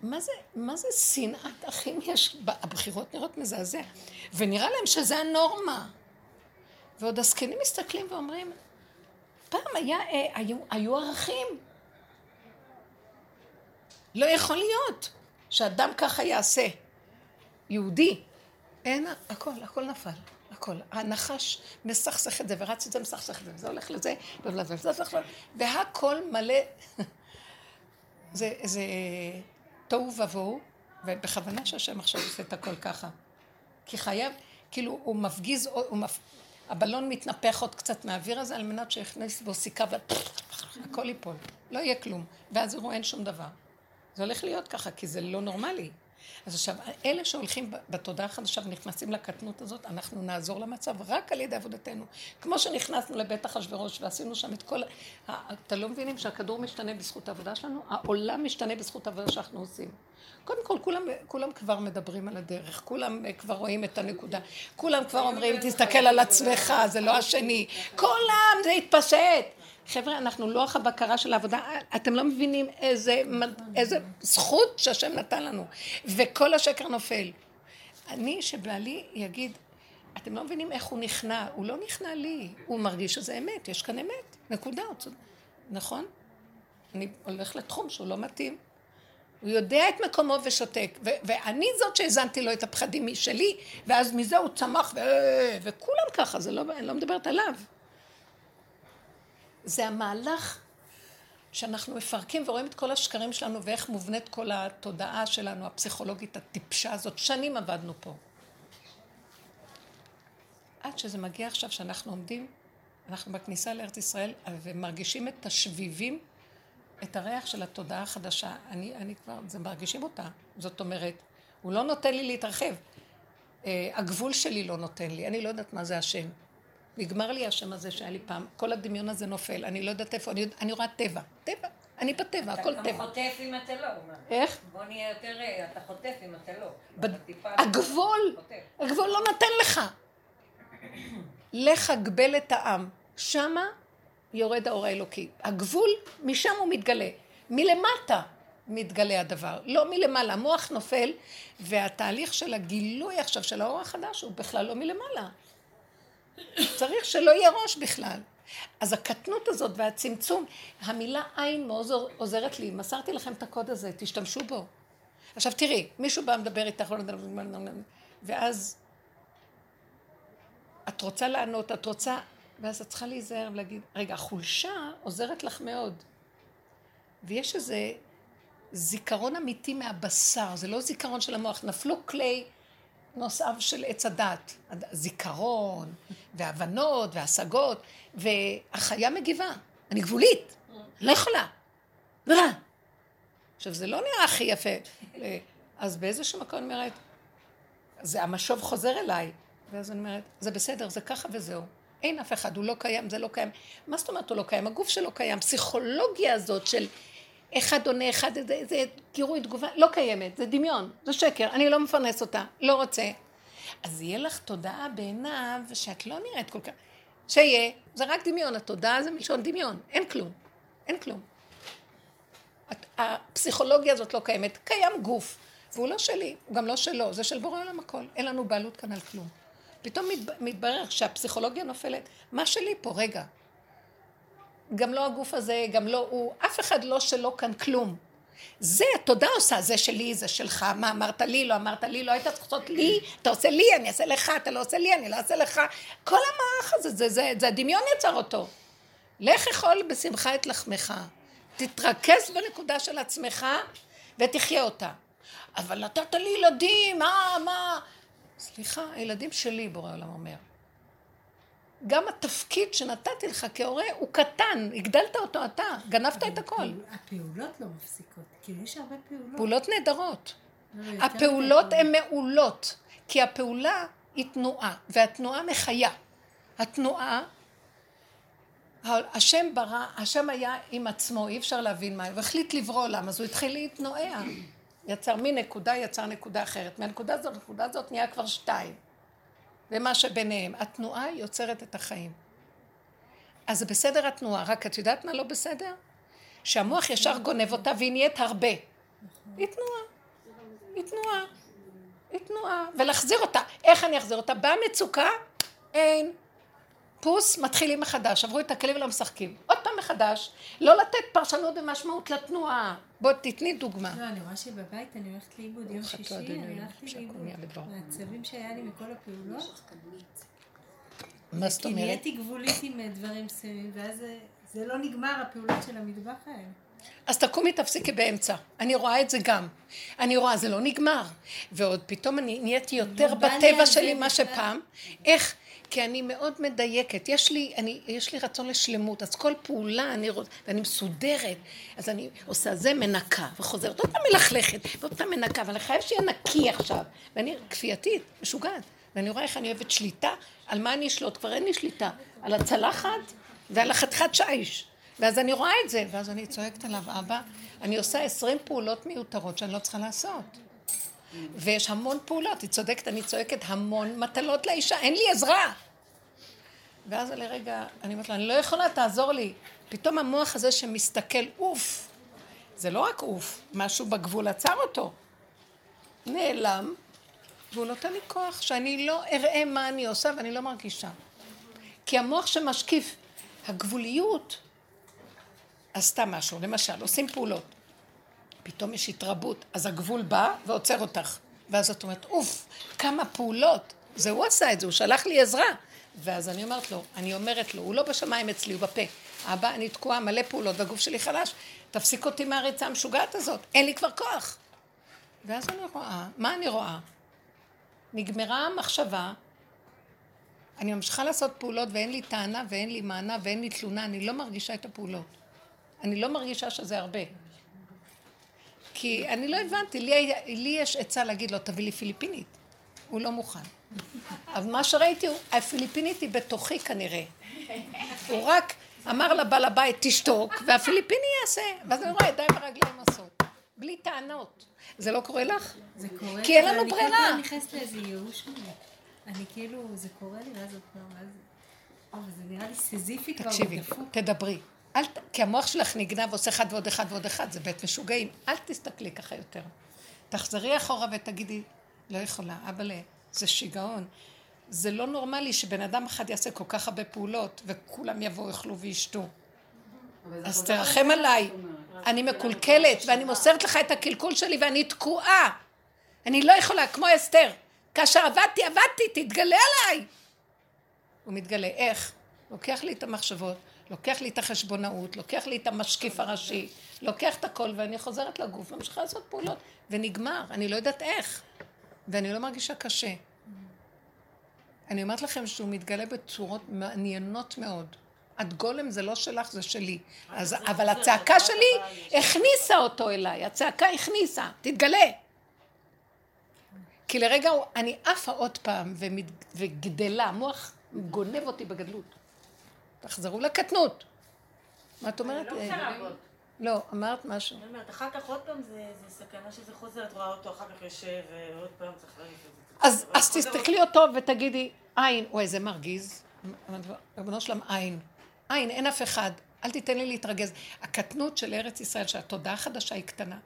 מה זה, מה זה שנאת אחים יש? הבחירות נראות מזעזע. ונראה להם שזה הנורמה. ועוד הזקנים מסתכלים ואומרים, פעם היה, אה, היו, היו ערכים. לא יכול להיות שאדם ככה יעשה. יהודי. אין, הכל, הכל נפל. הכל. הנחש מסכסך את זה, ורץ את זה, מסכסך את זה, וזה הולך לזה, והכל מלא. (laughs) זה, זה תוהו ובוהו, ובכוונה שהשם עכשיו עושה את הכל ככה. כי חייב, כאילו הוא מפגיז, הוא מפ... הבלון מתנפח עוד קצת מהאוויר הזה על מנת שיכניס בו סיכה והכל ייפול. לא יהיה כלום. ואז יראו אין שום דבר. זה הולך להיות ככה, כי זה לא נורמלי. אז עכשיו, אלה שהולכים בתודעה החדשה ונכנסים לקטנות הזאת, אנחנו נעזור למצב רק על ידי עבודתנו. כמו שנכנסנו לבית אחשורוש ועשינו שם את כל... אתה לא מבינים שהכדור משתנה בזכות העבודה שלנו? העולם משתנה בזכות העבודה שאנחנו עושים. קודם כל, כולם, כולם כבר מדברים על הדרך, כולם כבר רואים את הנקודה, כולם כבר אומרים, תסתכל על עצמך, זה לא השני, כולם, זה התפשט. חבר'ה, אנחנו לוח הבקרה של העבודה, אתם לא מבינים איזה, איזה זכות שהשם נתן לנו, וכל השקר נופל. אני, שבעלי יגיד, אתם לא מבינים איך הוא נכנע, הוא לא נכנע לי, הוא מרגיש שזה אמת, יש כאן אמת, נקודה, נכון? אני הולך לתחום שהוא לא מתאים. הוא יודע את מקומו ושותק, ו- ואני זאת שהאזנתי לו את הפחדים משלי, ואז מזה הוא צמח, ו- וכולם ככה, זה לא, אני לא מדברת עליו. זה המהלך שאנחנו מפרקים ורואים את כל השקרים שלנו ואיך מובנית כל התודעה שלנו, הפסיכולוגית הטיפשה הזאת. שנים עבדנו פה. עד שזה מגיע עכשיו שאנחנו עומדים, אנחנו בכניסה לארץ ישראל ומרגישים את השביבים, את הריח של התודעה החדשה. אני, אני כבר, זה מרגישים אותה. זאת אומרת, הוא לא נותן לי להתרחב. אה, הגבול שלי לא נותן לי, אני לא יודעת מה זה השם. נגמר לי השם הזה שהיה לי פעם, כל הדמיון הזה נופל, אני לא יודעת איפה, אני, אני רואה טבע, טבע, אני בטבע, הכל טבע. אתה חוטף אם אתה לא. איך? בוא נהיה יותר, אתה חוטף אם אתה לא. הגבול, הגבול לא נותן לך. לך הגבל את העם, שמה יורד האור האלוקי. הגבול, משם הוא מתגלה. מלמטה מתגלה הדבר, לא מלמעלה. המוח נופל, והתהליך של הגילוי עכשיו של האור החדש הוא בכלל לא מלמעלה. צריך שלא יהיה ראש בכלל. אז הקטנות הזאת והצמצום, המילה עין מאוד עוזרת לי. מסרתי לכם את הקוד הזה, תשתמשו בו. עכשיו תראי, מישהו בא מדבר איתך, ואז את רוצה לענות, את רוצה, ואז את צריכה להיזהר ולהגיד, רגע, החולשה עוזרת לך מאוד. ויש איזה זיכרון אמיתי מהבשר, זה לא זיכרון של המוח, נפלו כלי נושאיו של עץ הדת, זיכרון, והבנות, והשגות, והחיה מגיבה, אני גבולית, לא יכולה. עכשיו, זה לא נראה הכי יפה. אז באיזשהו מקום אני אומרת, זה המשוב חוזר אליי, ואז אני אומרת, זה בסדר, זה ככה וזהו. אין אף אחד, הוא לא קיים, זה לא קיים. מה זאת אומרת הוא לא קיים? הגוף שלו קיים. פסיכולוגיה הזאת של אחד עונה, אחד, זה, זה גירוי תגובה, לא קיימת, זה דמיון, זה שקר, אני לא מפרנס אותה, לא רוצה. אז יהיה לך תודעה בעיניו שאת לא נראית כל כך, שיהיה, זה רק דמיון, התודעה זה מלשון דמיון, אין כלום, אין כלום. הפסיכולוגיה הזאת לא קיימת, קיים גוף, והוא לא שלי, הוא גם לא שלו, זה של בורא עולם הכל, אין לנו בעלות כאן על כלום. פתאום מת, מתברר שהפסיכולוגיה נופלת, מה שלי פה, רגע. גם לא הגוף הזה, גם לא הוא, אף אחד לא שלא כאן כלום. זה התודה עושה, זה שלי, זה שלך, מה אמרת לי, לא אמרת לי, לא היית צריך לעשות לי, אתה עושה לי, אני אעשה לך, אתה לא עושה לי, אני לא אעשה לך. כל המערך הזה, זה, זה, זה הדמיון יצר אותו. לך אכול בשמחה את לחמך. תתרכז בנקודה של עצמך ותחיה אותה. אבל נתת לי ילדים, מה, מה? סליחה, הילדים שלי, בורא עולם אומר. גם התפקיד שנתתי לך כהורה הוא קטן, הגדלת אותו אתה, גנבת את הכל. הפעולות לא מפסיקות, כאילו יש הרבה פעולות. פעולות נהדרות. לא, הפעולות הן מעולות, כי הפעולה היא תנועה, והתנועה מחיה. התנועה, השם ברא, השם היה עם עצמו, אי אפשר להבין מה, והחליט לברוא עולם, אז הוא התחיל להתנועע. יצר מנקודה, יצר נקודה אחרת. מהנקודה הזאת לנקודה הזאת נהיה כבר שתיים. ומה שביניהם. התנועה יוצרת את החיים. אז זה בסדר התנועה, רק את יודעת מה לא בסדר? שהמוח ישר גונב אותה והיא נהיית הרבה. היא תנועה. היא תנועה. היא תנועה. ולהחזיר אותה. איך אני אחזיר אותה? באה מצוקה? אין. פוס, מתחילים מחדש. עברו את הכלים ולא משחקים. עוד פעם מחדש. לא לתת פרשנות ומשמעות לתנועה. בואי תתני דוגמה. לא, אני רואה שבבית אני הולכת לאיבוד יום אתה שישי, אני הלכתי שהכל לאיבוד. מהעצבים שהיה לי מכל הפעולות, מה זאת כי אומרת? נהייתי גבולית עם אה, דברים מסוימים, ואז זה- לא נגמר, הפעולות של המטבח האלה. אז תקומי תפסיקי באמצע. אני רואה את זה גם. אני רואה, זה לא נגמר. ועוד פתאום אני נהייתי יותר לא בטבע שלי מה. שפעם. איך? כי אני מאוד מדייקת. יש לי, אני, יש לי רצון לשלמות, אז כל פעולה אני רוצה, ואני מסודרת. אז אני עושה זה, מנקה, וחוזרת עוד פעם מלכלכת, ועוד פעם מנקה, אבל אני חייב שיהיה נקי עכשיו. ואני כפייתית, משוגעת. ואני רואה איך אני אוהבת שליטה, על מה אני אשלוט? כבר אין לי שליטה. על הצלחת ועל החתיכת שיש. ואז אני רואה את זה, ואז אני צועקת עליו, אבא, אני עושה עשרים פעולות מיותרות שאני לא צריכה לעשות. ויש המון פעולות, היא צודקת, אני צועקת המון מטלות לאישה, אין לי עזרה. ואז לרגע, אני אומרת לה, אני לא יכולה, תעזור לי. פתאום המוח הזה שמסתכל, אוף, זה לא רק אוף, משהו בגבול עצר אותו. נעלם, והוא נותן לי כוח שאני לא אראה מה אני עושה ואני לא מרגישה. כי המוח שמשקיף, הגבוליות עשתה משהו, למשל, עושים פעולות. פתאום יש התרבות, אז הגבול בא ועוצר אותך. ואז את אומרת, אוף, כמה פעולות. זה הוא עשה את זה, הוא שלח לי עזרה. ואז אני אומרת לו, אני אומרת לו, הוא לא בשמיים אצלי, הוא בפה. אבא, אני תקועה מלא פעולות והגוף שלי חלש, תפסיק אותי מהריצה המשוגעת הזאת, אין לי כבר כוח. ואז אני רואה, מה אני רואה? נגמרה המחשבה, אני ממשיכה לעשות פעולות ואין לי טענה ואין לי מענה ואין לי תלונה, אני לא מרגישה את הפעולות. אני לא מרגישה שזה הרבה. כי אני לא הבנתי, לי, לי יש עצה להגיד לו, תביא לי פיליפינית. הוא לא מוכן. אבל מה שראיתי, הוא- הפיליפינית היא בתוכי כנראה. הוא רק אמר לבעל הבית, תשתוק, והפיליפיני יעשה. ואז אני רואה ידיים ורגליים עושות. בלי טענות. זה לא קורה לך? זה קורה, כי אין לנו אני ברירה. פעם נכנסת לאיזה ייאוש. אני כאילו, זה קורה לי, ואז. אבל זה נראה לי סיזיפי כבר, תקשיבי. תדברי. אל, ת- כי המוח שלך נגנב ועושה אחד ועוד אחד ועוד אחד, זה בית משוגעים. אל תסתכלי ככה יותר. תחזרי אחורה ותגידי, לא יכולה, אבל זה שיגעון. זה לא נורמלי שבן אדם אחד יעשה כל כך הרבה פעולות, וכולם יבואו, יאכלו וישתו. אז תרחם עליי. אני מקולקלת, ואני מוסרת לך את הקלקול שלי, ואני תקועה. אני לא יכולה, כמו אסתר. כאשר עבדתי, עבדתי, תתגלה עליי. הוא מתגלה. איך? לוקח לי את המחשבות, לוקח לי את החשבונאות, לוקח לי את המשקיף הראשי, לוקח את הכל, ואני חוזרת לגוף, ממשיכה לעשות פעולות, ונגמר. אני לא יודעת איך. ואני לא מרגישה קשה. אני אומרת לכם שהוא מתגלה בצורות מעניינות מאוד. את גולם זה לא שלך, זה שלי. אז, אבל הצעקה שלי הכניסה אותו אליי, הצעקה הכניסה, תתגלה. כי לרגע הוא- אני עפה עוד פעם ומת, וגדלה, המוח גונב אותי בגדלות. תחזרו לקטנות. מה את אומרת? אני לא רוצה לעבוד. לא, אמרת משהו. אני אומרת, אחר כך עוד פעם זה סכנה שזה חוזר, את רואה אותו אחר כך יושב, ועוד פעם צריך להגיד את זה. אז, חוזר תסתכלי אותו ותגידי, עין, וואי, זה מרגיז. ריבונו שלם, עין. עין, אין אף אחד. אל תיתן לי להתרגז. הקטנות של ארץ ישראל, שהתודעה החדשה היא קטנה.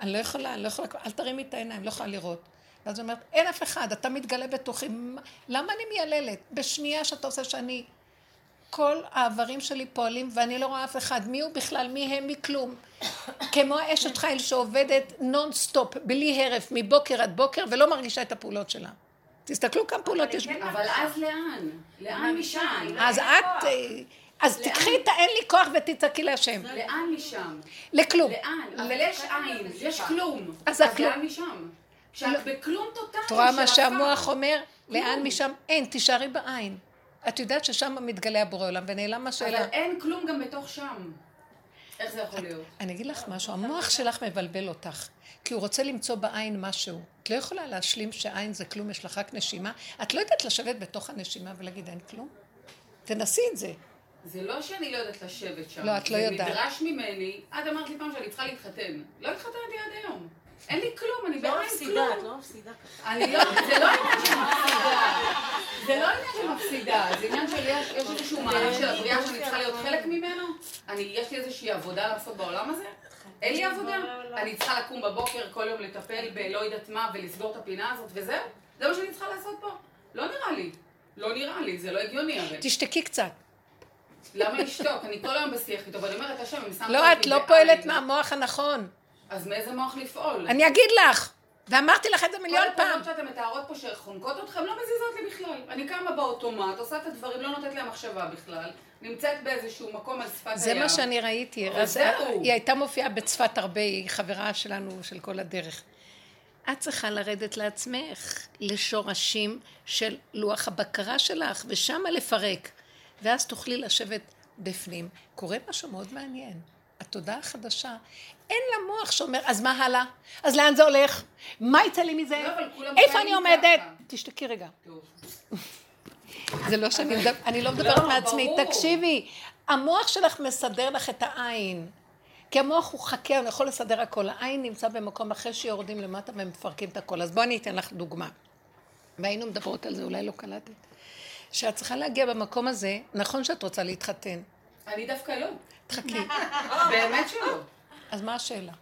אני לא יכולה, אני לא יכולה, אל תרימי את העיניים, לא יכולה לראות. ואז היא אומרת, אין אף אחד, אתה מתגלה בתוכי, למה אני מייללת? בשנייה שאתה עושה שאני... כל האיברים שלי פועלים ואני לא רואה אף אחד. מי הוא בכלל? מי הם? מי כלום. כמו האשת חיל שעובדת נונסטופ, בלי הרף, מבוקר עד בוקר, ולא מרגישה את הפעולות שלה. תסתכלו כמה פעולות יש. אבל אז לאן? לאן משם? אז את... אה, אז תקחי את האין לי כוח ותצעקי להשם. לאן משם? לכלום. לאן? אבל יש עין, יש כלום. אז. לאן משם? כשאת בכלום טוטאלי את רואה מה שהמוח. אומר? לאן משם? אין, תישארי בעין. את יודעת ששם מתגלה הבורא עולם, ונעלם השאלה. אבל אין כלום גם בתוך שם. איך זה יכול להיות? אני אגיד לך משהו, המוח שלך מבלבל אותך, כי הוא רוצה למצוא בעין משהו. את לא יכולה להשלים שעין זה כלום, יש לך רק נשימה. את לא יודעת לשבת בתוך הנשימה ולהגיד אין כלום? תנסי את זה. זה לא שאני לא יודעת לשבת שם. לא, את לא יודעת. זה נדרש ממני, את אמרת לי פעם שאני צריכה להתחתן. לא התחתנתי עד היום. אין לי כלום, אני לא מפסידה, את. לא מפסידה. אני לא, זה לא עניין של מפסידה. זה לא עניין של מפסידה, זה עניין של יש איזשהו מהלך של הבריאה שאני צריכה להיות חלק ממנו? אני, יש לי איזושהי עבודה לעשות בעולם הזה? אין לי עבודה? אני צריכה לקום בבוקר כל יום לטפל בלא יודעת מה ולסגור את הפינה הזאת וזהו? זה מה שאני צריכה לעשות פה? לא נראה לי. לא נראה לי, זה לא הגיוני הרי. תשתקי קצת. למה לשתוק? אני כל היום בשיח איתו, ואני אומרת, השם, אם שמת לא, את לא פועלת מהמוח הנכון. אז מאיזה מוח לפעול? אני אגיד לך, ואמרתי לך את זה מיליון כל פעם. הפעולות שאתן מתארות פה שחונקות אתכם לא מזיזות לי בכלל. אני קמה באוטומט, עושה את הדברים, לא נותנת להם מחשבה בכלל. נמצאת באיזשהו מקום על שפת הים. זה מה שאני ראיתי. זהו. היא הייתה מופיעה בצפת הרבה, היא חברה שלנו של כל הדרך. את צריכה לרדת לעצמך, לשורשים של לוח הבקרה שלך, ושמה לפרק. ואז תוכלי לשבת בפנים. קורה משהו מאוד מעניין. התודעה החדשה, אין לה מוח שאומר, אז מה הלאה? אז לאן זה הולך? מה יצא לי מזה? לא, איפה אני עומדת? תשתקי רגע. זה לא שאני מדברת, אני לא מדברת לא, מעצמי. ברור. תקשיבי, המוח שלך מסדר לך את העין. כי המוח הוא חכה, הוא יכול לסדר הכל. העין נמצא במקום אחרי שיורדים למטה ומפרקים את הכל. אז בואי אני אתן לך דוגמה. והיינו מדברות על זה, אולי לא קלטת. שאת צריכה להגיע במקום הזה, נכון שאת רוצה להתחתן. אני דווקא לא. תחכי. (laughs) באמת שלא. אז מה השאלה?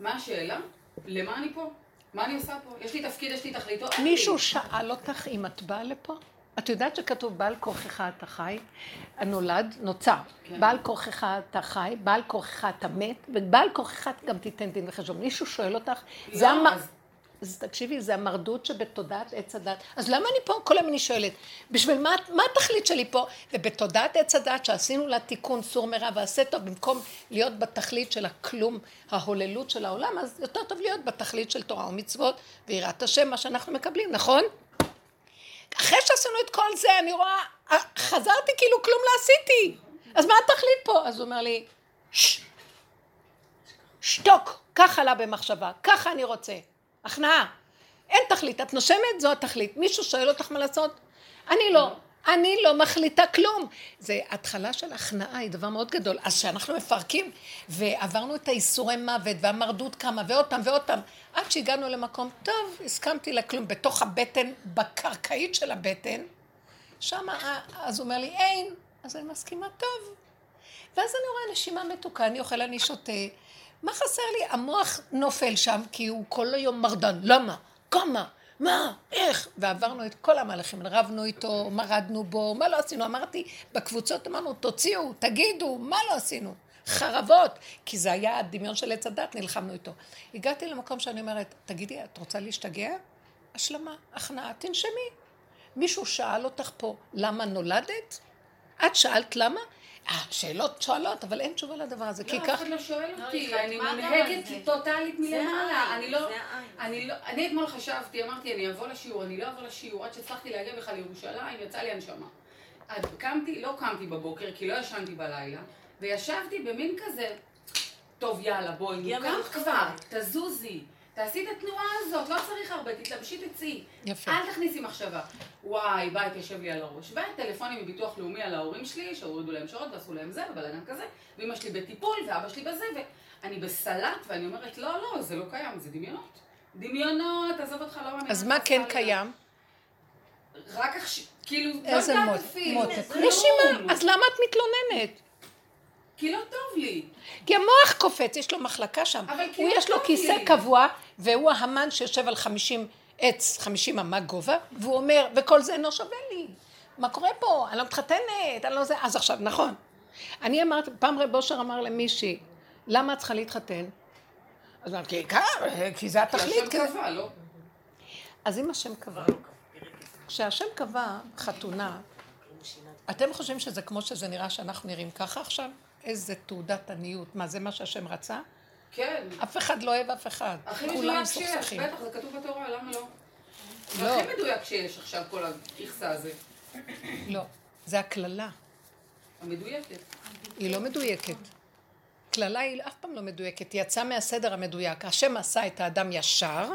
מה השאלה? למה אני פה? מה אני עושה פה? יש לי תפקיד, יש לי תכלית, או אין לי? מישהו שאל אותך אם את באה לפה? את יודעת שכתוב בעל כורכך אתה חי, הנולד נוצר. כן. בעל כורכך אתה חי, בעל כורכך אתה מת, ובעל כורכך גם תיתן דין וחשבון. מישהו שואל אותך, לא, זה המ... אז- אז תקשיבי, זה המרדות שבתודעת עץ הדת. אז למה אני פה? כל היום אני שואלת, בשביל מה, מה התכלית שלי פה? ובתודעת עץ הדת שעשינו לה תיקון סור מרע ועשה טוב, במקום להיות בתכלית של הכלום, ההוללות של העולם, אז יותר טוב להיות בתכלית של תורה ומצוות ויראת השם, מה שאנחנו מקבלים, נכון? אחרי שעשינו את כל זה, אני רואה, אה, חזרתי כאילו כלום לא עשיתי. אז מה התכלית פה? אז הוא אומר לי, שתוק, ככה עלה במחשבה, ככה אני רוצה. הכנעה. אין תכלית, את נושמת, זו התכלית. מישהו שואל אותך מה לעשות? אני לא. אני לא מחליטה כלום. זה התחלה של הכנעה, היא דבר מאוד גדול. אז כשאנחנו מפרקים, ועברנו את האיסורי מוות, והמרדות קמה, ועוד פעם ועוד פעם, עד שהגענו למקום, טוב, הסכמתי לכלום, בתוך הבטן, בקרקעית של הבטן, שמה, אז הוא אומר לי, אין, אז אני מסכימה, טוב. ואז אני רואה נשימה מתוקה, אני אוכל, אני שותה. מה חסר לי? המוח נופל שם, כי הוא כל היום מרדן. למה? כמה? מה? איך? ועברנו את כל המהלכים, רבנו איתו, מרדנו בו, מה לא עשינו? אמרתי, בקבוצות אמרנו, תוציאו, תגידו, מה לא עשינו? חרבות, כי זה היה הדמיון של עץ הדת, נלחמנו איתו. הגעתי למקום שאני אומרת, תגידי, את רוצה להשתגע? השלמה, הכנעה, תנשמי. מישהו שאל אותך פה, למה נולדת? את שאלת למה? אה, שאלות שואלות, אבל אין תשובה לדבר הזה, כי לא, אף. אחד לא שואל לא, אותי, אני זה. טוטאלית מלמעלה. אני לא... אני לא... אני אתמול חשבתי, אמרתי, אני אבוא לשיעור, אני לא אבוא לשיעור, עד שהצלחתי להגיע בכלל לירושלים, יצא לי הנשמה. אז קמתי, לא קמתי בבוקר, כי לא ישנתי בלילה, וישבתי במין כזה, טוב, יאללה, בואי, הגיע נו, קמת מלאכה. כבר, תזוזי. תעשי את התנועה הזאת, לא צריך הרבה, תתלבשי תצאי. יפה. אל תכניסי מחשבה. וואי, בית יושב לי על הראש. וטלפונים מביטוח לאומי על ההורים שלי, שהורידו להם שעות ועשו להם זה, ובלאגן כזה. ואמא שלי בטיפול, ואבא שלי בזה, ואני בסלט, ואני אומרת, לא, לא, זה לא קיים, זה דמיונות. דמיונות, עזוב אותך, לא מאמינה. אז מה כן קיים? רק עכשיו, כאילו, לא איזה מות- אפילו. מותק. כלום. נשימה, אז למה את מתלוננת? כי לא טוב לי. כי המוח קופץ, יש לו מחלקה שם. אבל כי הוא לא יש לו כיסא לי. קבוע, והוא ההמן שיושב על 50 עץ 50 אמה גובה, והוא אומר, וכל זה אינו שווה לי. מה קורה פה? אני לא מתחתנת, אני לא זה... אז עכשיו, נכון. אני אמרתי, פעם רב אושר אמר למישהי, למה את צריכה להתחתן? אז אמרתי, כי, כי זה כי התכלית. השם כזה." קבע, לא? אז אם השם קבע, כשהשם קבע חתונה, אתם חושבים שזה כמו שזה נראה שאנחנו נראים ככה עכשיו? איזה תעודת עניות. מה, זה מה שהשם רצה? כן. אף אחד לא אוהב אף אחד. הכי מדויק שיש. בטח, זה כתוב בתורה, למה לא? זה לא. הכי מדויק שיש עכשיו, כל הככסה הזה. לא, זה הקללה. המדויקת. היא לא מדויקת. קללה היא אף פעם לא מדויקת, היא יצאה מהסדר המדויק. השם עשה את האדם ישר,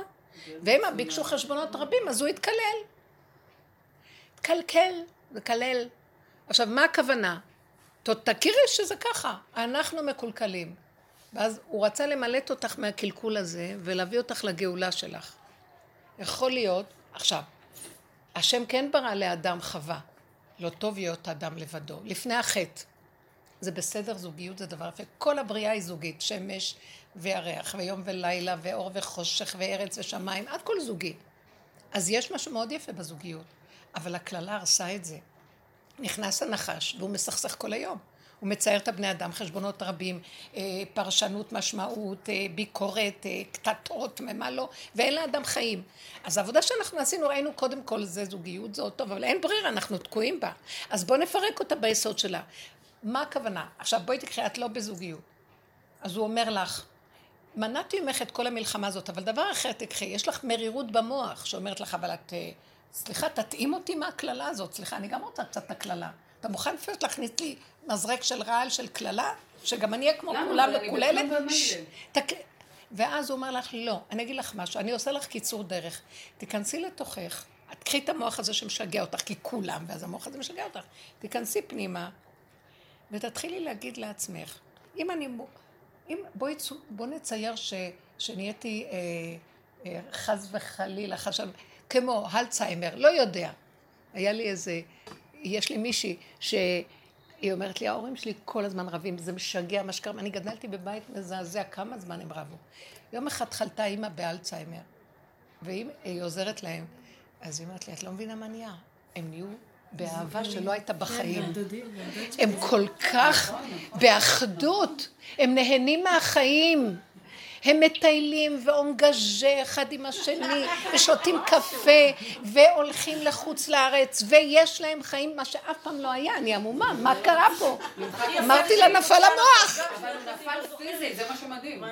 והם ביקשו חשבונות רבים, אז הוא התקלל. התקלקל, מקלל. עכשיו, מה הכוונה? תכירי שזה ככה, אנחנו מקולקלים. ואז הוא רצה למלט אותך מהקלקול הזה ולהביא אותך לגאולה שלך. יכול להיות, עכשיו, השם כן ברא לאדם חווה, לא טוב להיות אדם לבדו, לפני החטא. זה בסדר, זוגיות זה דבר יפה. כל הבריאה היא זוגית, שמש וירח, ויום ולילה, ואור וחושך, וארץ ושמיים, הכל זוגי. אז יש משהו מאוד יפה בזוגיות, אבל הקללה הרסה את זה. נכנס הנחש, והוא מסכסך כל היום. הוא מצייר את הבני אדם, חשבונות רבים, אה, פרשנות משמעות, אה, ביקורת, אה, קטטות, מה לא, ואין לאדם חיים. אז העבודה שאנחנו עשינו, ראינו קודם כל זה זוגיות, זה עוד טוב, אבל אין ברירה, אנחנו תקועים בה. אז בואו נפרק אותה ביסוד שלה. מה הכוונה? עכשיו בואי תקחי, את לא בזוגיות. אז הוא אומר לך, מנעתי ממך את כל המלחמה הזאת, אבל דבר אחר תקחי, יש לך מרירות במוח שאומרת לך, אבל את, סליחה, תתאים אותי מהקללה הזאת, סליחה, אני גם רוצה קצת את הקללה. אתה מוכן לפעמים להכניס לי מזרק של רעל של קללה? שגם אני אהיה כמו? כולם מקוללת? ומילא. שש, תק- ואז הוא אומר לך, לא, אני אגיד לך משהו, אני עושה לך קיצור דרך. תיכנסי לתוכך, קחי את המוח הזה שמשגע אותך, כי כולם, ואז המוח הזה משגע אותך. תיכנסי פנימה, ותתחילי להגיד לעצמך, אם אני, אם, בואי, בוא נצייר ש, שנהייתי אה, אה, חס וחלילה, חשב, כמו אלצהיימר, לא יודע. היה לי איזה, יש לי מישהי שהיא אומרת לי, ההורים שלי כל הזמן רבים, זה משגע מה שקרה, אני גדלתי בבית מזעזע, כמה זמן הם רבו. יום אחד חלתה אימא באלצהיימר, והיא היא עוזרת להם, אז היא אומרת לי, את לא מבינה מה נהיה? הם נהיו באהבה שלא הייתה בחיים. דודות הם כל כך באחדות, הם נהנים מהחיים. הם מטיילים ואונגז'ה אחד עם השני, ושותים קפה, והולכים לחוץ לארץ, ויש להם חיים, מה שאף פעם לא היה, אני עמומה, מה קרה פה? אמרתי לה, נפל המוח. אבל הוא נפל פיזית, זה מה שמדהים.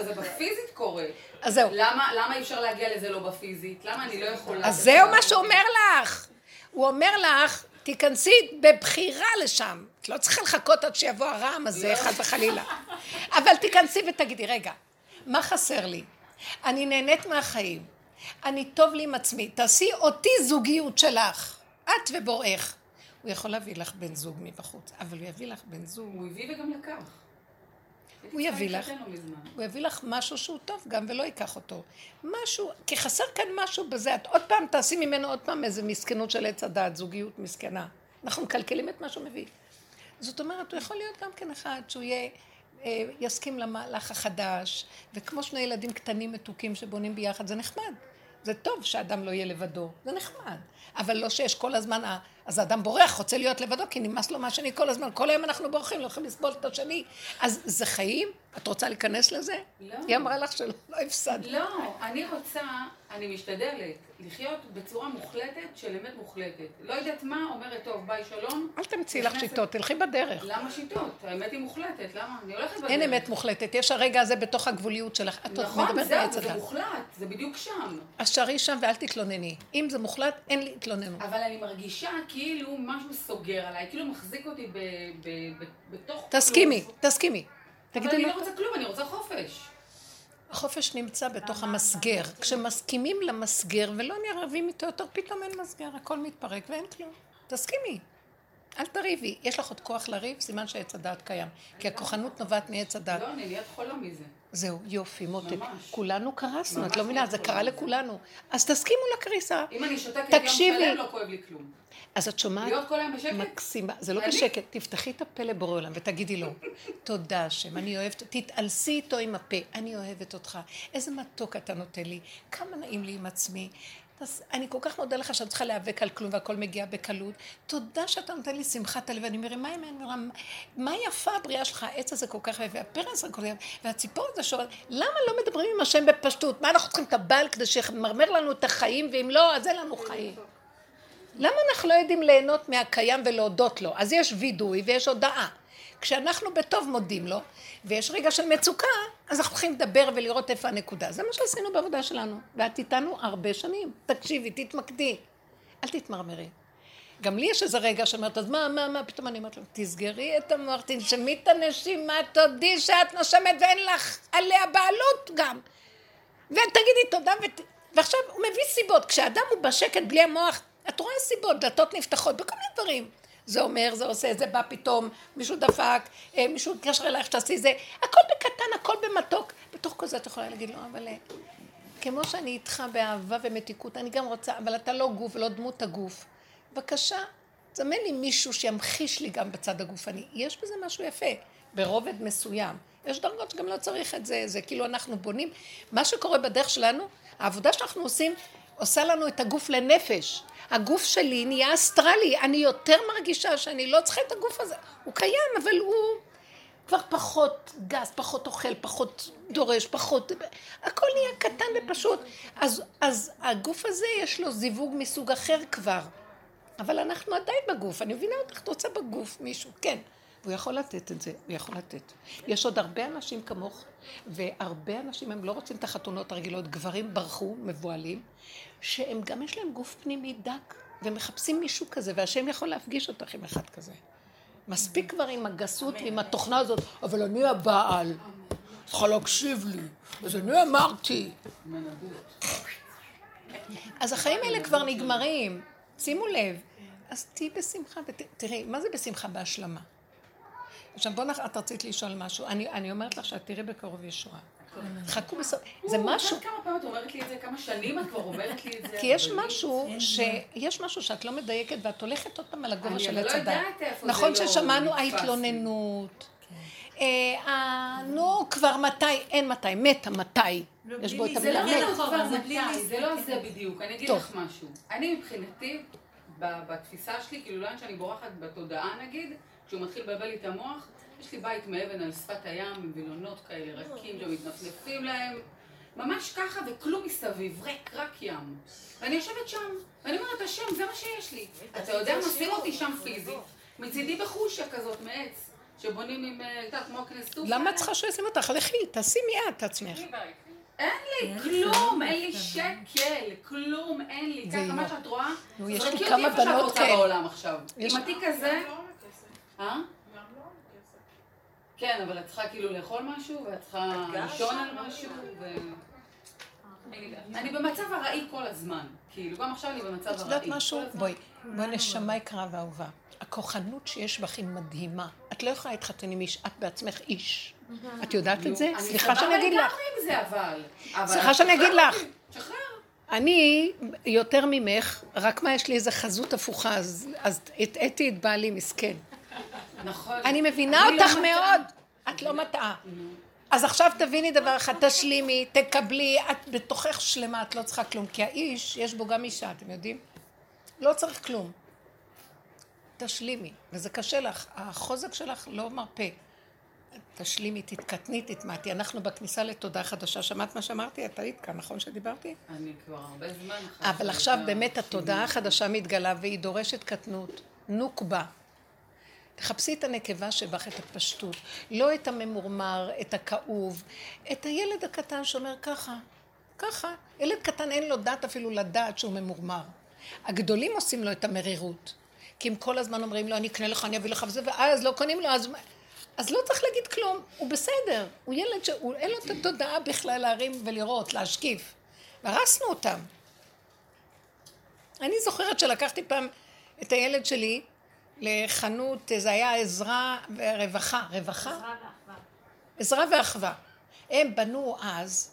שזה בפיזית קורה. אז זהו. למה למה אי אפשר להגיע לזה לא בפיזית? למה אני לא יכולה? אז זהו מה שהוא אומר לך. הוא אומר לך, תיכנסי בבחירה לשם. את לא צריכה לחכות עד שיבוא הרעם הזה, חס וחלילה. אבל תיכנסי ותגידי, רגע, מה חסר לי? אני נהנית מהחיים. אני טוב לי עם עצמי. תעשי אותי זוגיות שלך. את ובוראך. הוא יכול להביא לך בן זוג מבחוץ, אבל הוא יביא לך בן זוג. הוא הביא וגם לקח. הוא יביא לך. לא. הוא יביא לך משהו שהוא טוב גם ולא ייקח אותו. משהו, כי חסר כאן משהו בזה. את עוד פעם תעשי ממנו עוד פעם איזה מסכנות של עץ הדעת, זוגיות מסכנה. אנחנו מקלקלים את מה שהוא מביא. זאת אומרת, הוא יכול להיות גם כן אחד שהוא יהיה, יסכים למהלך החדש, וכמו שני ילדים קטנים מתוקים שבונים ביחד, זה נחמד. זה טוב שאדם לא יהיה לבדו, זה נחמד. אבל לא שיש כל הזמן, אז האדם בורח, רוצה להיות לבדו, כי נמאס לו מהשני כל הזמן. כל היום אנחנו בורחים, לא יכולים לסבול את השני. אז זה חיים? את רוצה להיכנס לזה? לא. היא אמרה לך שלא לא הפסדת. לא, אני רוצה, אני משתדלת לחיות בצורה מוחלטת של אמת מוחלטת. לא יודעת מה, אומרת, טוב, ביי, שלום. אל תמציאי לך שיטות, תלכי בדרך. למה שיטות? האמת היא מוחלטת, למה? אני הולכת בדרך. אין אמת מוחלטת, יש הרגע הזה בתוך הגבוליות שלך. את נכון, זהו, זה. מוחלט, זה בדיוק שם. אז שערי שם ואל תתלונני. אם זה מוחלט, אין לי התלוננות. אבל אני מרגישה כאילו משהו סוגר עליי, כאילו מחזיק אותי ב- ב- ב- בתוך... תסכימי, כלום. תסכימי. אבל אני לא רוצה כלום, אני רוצה חופש. החופש נמצא בתוך המסגר. כשמסכימים למסגר ולא נערבים איתו יותר, פתאום אין מסגר, הכל מתפרק ואין כלום. תסכימי. אל תריבי. יש לך עוד כוח לריב, סימן שעץ הדעת קיים. כי הכוחנות נובעת מעץ הדעת. לא, אני נהיית חולה מזה. זהו, יופי, מותק. כולנו קרסנו, את לא מבינה, זה קרה. לכולנו. אז תסכימו לקריסה. אם אני שותקת יום. שלם, לא כואב לי כלום. אז את שומעת? להיות כל היום בשקט? מקסימה. זה לא? בשקט, תפתחי את הפה לבורא עולם ותגידי לו, תודה השם, אני אוהבת, תתעלסי איתו עם הפה, אני אוהבת אותך, איזה מתוק אתה נותן לי, כמה נעים לי עם עצמי. אני כל כך מודה לך שאת צריכה להיאבק על כלום והכל מגיע בקלות. תודה שאתה נותן לי שמחת הלב. אני מרימה עם עין ורם, מה יפה הבריאה שלך, העץ הזה כל כך יפה, והפרס הכל יפה, והציפור הזה שואל, למה לא מדברים עם השם בפשטות? מה אנחנו צריכים את הבעל כדי שימרמר לנו את החיים, ואם לא, אז אין לנו חיים. למה אנחנו לא יודעים ליהנות מהקיים ולהודות לו? אז יש וידוי ויש הודאה. כשאנחנו בטוב מודים לו, ויש רגע של מצוקה, אז אנחנו צריכים לדבר ולראות איפה הנקודה. זה מה שעשינו בעבודה שלנו. ואת איתנו הרבה שנים. תקשיבי, תתמקדי. אל תתמרמרי. גם לי יש איזה רגע שאומרת, אז מה, מה, מה, פתאום אני אומרת לו, תסגרי את המוח, תנשמי את הנשימה, תודי שאת נושמת ואין לך עליה בעלות גם. ותגידי תודה, ות... ועכשיו הוא מביא סיבות. כשאדם הוא בשקט בלי המוח, את רואה סיבות, דלתות נפתחות בכל מיני דברים. זה אומר, זה עושה, זה בא פתאום, מישהו דפק, אה, מישהו התקשר אלייך שתעשי זה, הכל בקטן, הכל במתוק. בתוך כל זה את יכולה להגיד לו, אבל אה, כמו שאני איתך באהבה ומתיקות, אני גם רוצה, אבל אתה לא גוף ולא דמות הגוף. בבקשה, זמן לי מישהו שימחיש לי גם בצד הגופני. יש בזה משהו יפה, ברובד מסוים. יש דרגות שגם לא צריך את זה, זה כאילו אנחנו בונים. מה שקורה בדרך שלנו, העבודה שאנחנו עושים, עושה לנו את הגוף לנפש. הגוף שלי נהיה אסטרלי, אני יותר מרגישה שאני לא צריכה את הגוף הזה. הוא קיים, אבל הוא כבר פחות גס, פחות אוכל, פחות דורש, פחות... הכל נהיה קטן ופשוט. אז, אז הגוף הזה יש לו זיווג מסוג אחר כבר. אבל אנחנו עדיין בגוף, אני מבינה אותך, את רוצה בגוף מישהו, כן. והוא יכול לתת את זה, הוא יכול לתת. יש עוד הרבה אנשים כמוך, והרבה אנשים, הם לא רוצים את החתונות הרגילות, גברים ברחו, מבוהלים, שהם גם יש להם גוף פנימי דק, ומחפשים מישהו כזה, והשם יכול להפגיש אותך עם אחד כזה. מספיק כבר עם הגסות ועם התוכנה הזאת, אבל אני הבעל, צריכה להקשיב לי, אז אני אמרתי. אז החיים האלה כבר נגמרים, שימו לב. אז תהיי בשמחה, ותראי, מה זה בשמחה? בהשלמה. עכשיו בוא נח... את רצית לשאול משהו. אני, אני אומרת לך שאת תראי בקרוב ישועה. חכו בסוף. זה משהו, כמה פעמים את אומרת לי את זה? כמה שנים את כבר אומרת לי את זה? כי יש אני- משהו, שיש משהו שאת לא מדייקת ואת הולכת עוד פעם על הגובה אני של לא עץ הדת. יודעת איפה זה נכון לא ששמענו נתפס לי. ההתלוננות. אה, אה, נו, כבר מתי, אין מתי, מתה, מתי. יש בו את זה המילה לא מת. נכון, זה לא. זה בדיוק. אני אגיד. לך משהו. אני מבחינתי, בתפיסה שלי, כאילו לאן שאני בורחת בתודעה נגיד, כשהוא מתחיל לבלבל לי את המוח, יש לי בית מאבן על שפת הים, עם וילונות כאלה רכים שמתנפנפים להם. ממש ככה, וכלום מסביב, ריק, רק ים. ואני יושבת שם, ואני אומרת, השם, זה מה שיש לי. אתה יודע שים אותי שם פיזית. מצידי בחושה כזאת, מעץ, שבונים עם, אה, את יודעת, כמו הכנסות. למה את צריכה שהוא ישים אותך? לכי, תשימי את עצמך. אין לי כלום, אין לי שקל, כלום, אין לי. ככה מה אימא. שאת רואה, זרקי אותי כמה איפה שאת בנות רוצה כאלה. בעולם עכשיו. עם התיק הזה, אה? כן, אבל את צריכה כאילו לאכול משהו, ואת צריכה לישון על משהו, ו... אני במצב ארעי כל הזמן. כאילו, גם עכשיו אני במצב את ארעי. יודעת משהו? בואי, בואי נשמה יקרה ואהובה. הכוחנות שיש בך היא מדהימה. את לא יכולה להתחתן עם איש, את בעצמך איש. את יודעת את זה? אני סליחה שאני אגיד לך. סבבה לגמרי עם זה, אבל. סליחה שאני אגיד לך. תשחרר. אני יותר ממך, רק מה יש לי איזה חזות הפוכה, אז, אז הטעיתי את בעלי מסכן. נכון. אני מבינה לא אותך. מאוד, את לא מטעה. אז עכשיו תביני דבר אחד, תשלימי, תקבלי, את בתוכך שלמה, את לא צריכה כלום, כי האיש, יש בו גם אישה, אתם יודעים? לא צריך כלום. תשלימי, וזה קשה לך, החוזק שלך לא מרפה. תשלימי, תתקטני, תתמעטי. אנחנו בכניסה לתודעה חדשה, שמעת מה שאמרתי? את היית כאן, נכון שדיברתי? אני כבר הרבה זמן אבל עכשיו ה- באמת התודעה החדשה מתגלה והיא דורשת קטנות, נוקבה. תחפשי את הנקבה שבך, את הפשטות, לא את הממורמר, את הכאוב, את הילד הקטן שאומר ככה, ככה. ילד קטן אין לו דעת אפילו לדעת שהוא ממורמר. הגדולים עושים לו את המרירות. כי הם כל הזמן אומרים לו, אני אקנה לך, אני אביא לך וזה, ואז לא קונים לו, אז... אז לא צריך להגיד כלום, הוא בסדר. הוא ילד שהוא, אין לו את התודעה בכלל להרים ולראות, להשקיף. והרסנו אותם. אני זוכרת שלקחתי פעם את הילד שלי, לחנות, זה היה עזרה ורווחה, רווחה? עזרה ואחווה. הם בנו אז,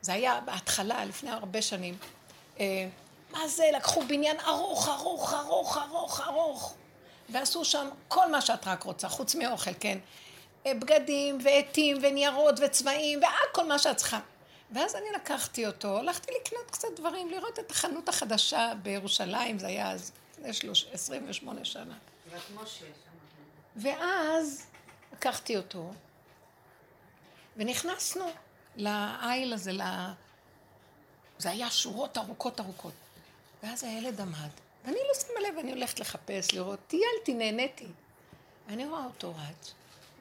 זה היה בהתחלה, לפני הרבה שנים, אה, מה זה, לקחו בניין ארוך, ארוך, ארוך, ארוך, ארוך, ועשו שם כל מה שאת רק רוצה, חוץ מאוכל, כן? אה, בגדים, ועטים, וניירות, וצבעים, וכל מה שאת צריכה. ואז אני לקחתי אותו, הלכתי לקנות קצת דברים, לראות את החנות החדשה בירושלים, זה היה אז לפני 28 שנה. ואז לקחתי אותו, ונכנסנו לעיל הזה, ל... זה היה שורות ארוכות ארוכות. ואז הילד עמד, ואני לא שמה לב, אני הולכת לחפש, לראות, טיילתי, נהניתי. ואני רואה אותו רץ,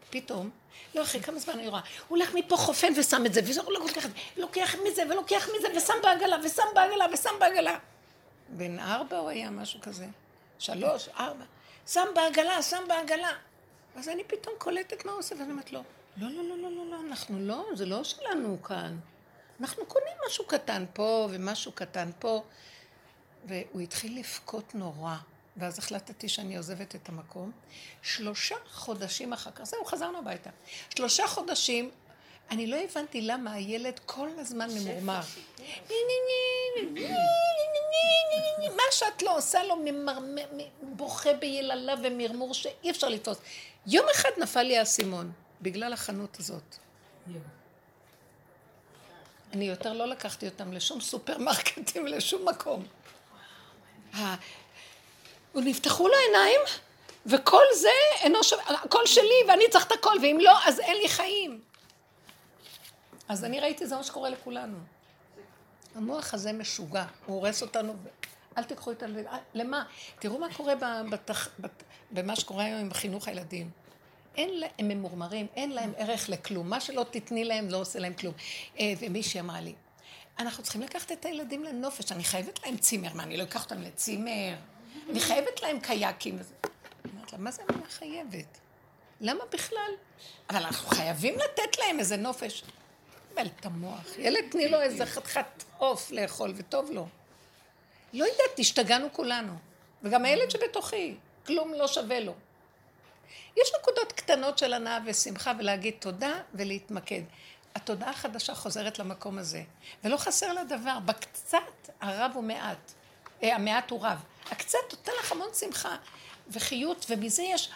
פתאום, לא אחרי כמה זמן אני רואה, הוא הולך מפה חופן ושם את זה, והוא לוקח את זה, ולוקח מזה, ולוקח מזה, ושם בעגלה, ושם בעגלה, ושם בעגלה. בן ארבע הוא היה משהו כזה, שלוש, ארבע, שם בעגלה, שם בעגלה. אז אני פתאום קולטת מה הוא עושה, ואני אומרת לו, לא, לא, לא, לא, לא, לא, אנחנו לא, זה לא שלנו כאן. אנחנו קונים משהו קטן פה ומשהו קטן פה. והוא התחיל לבכות נורא, ואז החלטתי שאני עוזבת את המקום. שלושה חודשים אחר כך, זהו, חזרנו הביתה. שלושה חודשים, אני לא הבנתי למה הילד כל הזמן ממורמר. (laughs) מה שאת לא עושה לו בוכה ביללה ומרמור שאי אפשר לתפוס. יום אחד נפל לי האסימון, בגלל החנות הזאת. אני יותר לא לקחתי אותם לשום סופרמרקטים, (laughs) לשום מקום. ונפתחו לו עיניים, וכל זה אינו שווה, הכל שלי ואני צריך את הכל, ואם לא, אז אין לי חיים. אז אני ראיתי, זה מה שקורה לכולנו. המוח הזה משוגע, הוא הורס אותנו, אל תיקחו את ה... למה? תראו מה קורה בתח... במה שקורה היום עם חינוך הילדים. אין להם, הם ממורמרים, אין להם ערך לכלום. מה שלא תתני להם, לא עושה להם כלום. אה, ומישהי אמרה לי, אנחנו צריכים לקחת את הילדים לנופש, אני חייבת להם צימר, מה, אני לא אקח אותם לצימר? אני חייבת להם קייקים. אני אומרת לה, מה זה המילה חייבת? למה בכלל? אבל אנחנו חייבים לתת להם איזה נופש. בל את המוח. ילד, תני לו איזה חתיכת עוף לאכול, וטוב לו. לא יודעת, השתגענו כולנו. וגם הילד שבתוכי, כלום לא שווה לו. יש נקודות קטנות של הנאה ושמחה ולהגיד תודה ולהתמקד. התודעה החדשה חוזרת למקום הזה, ולא חסר לה דבר, בקצת הרב הוא מעט, אה, המעט הוא רב. הקצת נותן לך המון שמחה וחיות, ומזה יש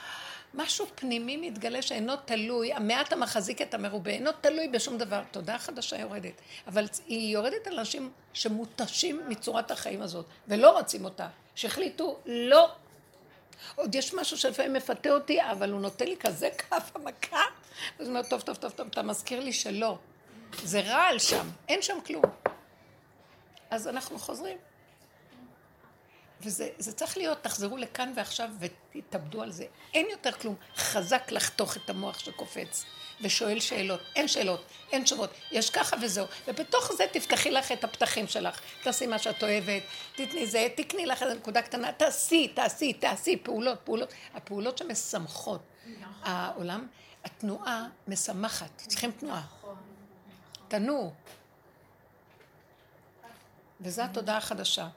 משהו פנימי מתגלה שאינו תלוי, המעט המחזיק את המרובה, אינו תלוי בשום דבר. תודעה חדשה יורדת, אבל היא יורדת על אנשים שמותשים מצורת החיים הזאת, ולא רוצים אותה, שהחליטו לא עוד יש משהו שלפעמים מפתה אותי, אבל הוא נותן לי כזה כף המכה, אז הוא אומר, טוב, טוב, טוב, טוב, אתה מזכיר לי שלא. זה רעל שם, אין שם כלום. אז אנחנו חוזרים. וזה צריך להיות, תחזרו לכאן ועכשיו ותתאבדו על זה. אין יותר כלום. חזק לחתוך את המוח שקופץ ושואל שאלות. אין שאלות, אין תשובות. יש ככה וזהו. ובתוך זה תפתחי לך את הפתחים שלך. תעשי מה שאת אוהבת, תתני זה, תקני לך איזו נקודה קטנה, תעשי, תעשי, תעשי, פעולות, פעולות. הפעולות שמשמחות. העולם, התנועה משמחת. צריכים תנועה. תנועו. וזו התודעה החדשה.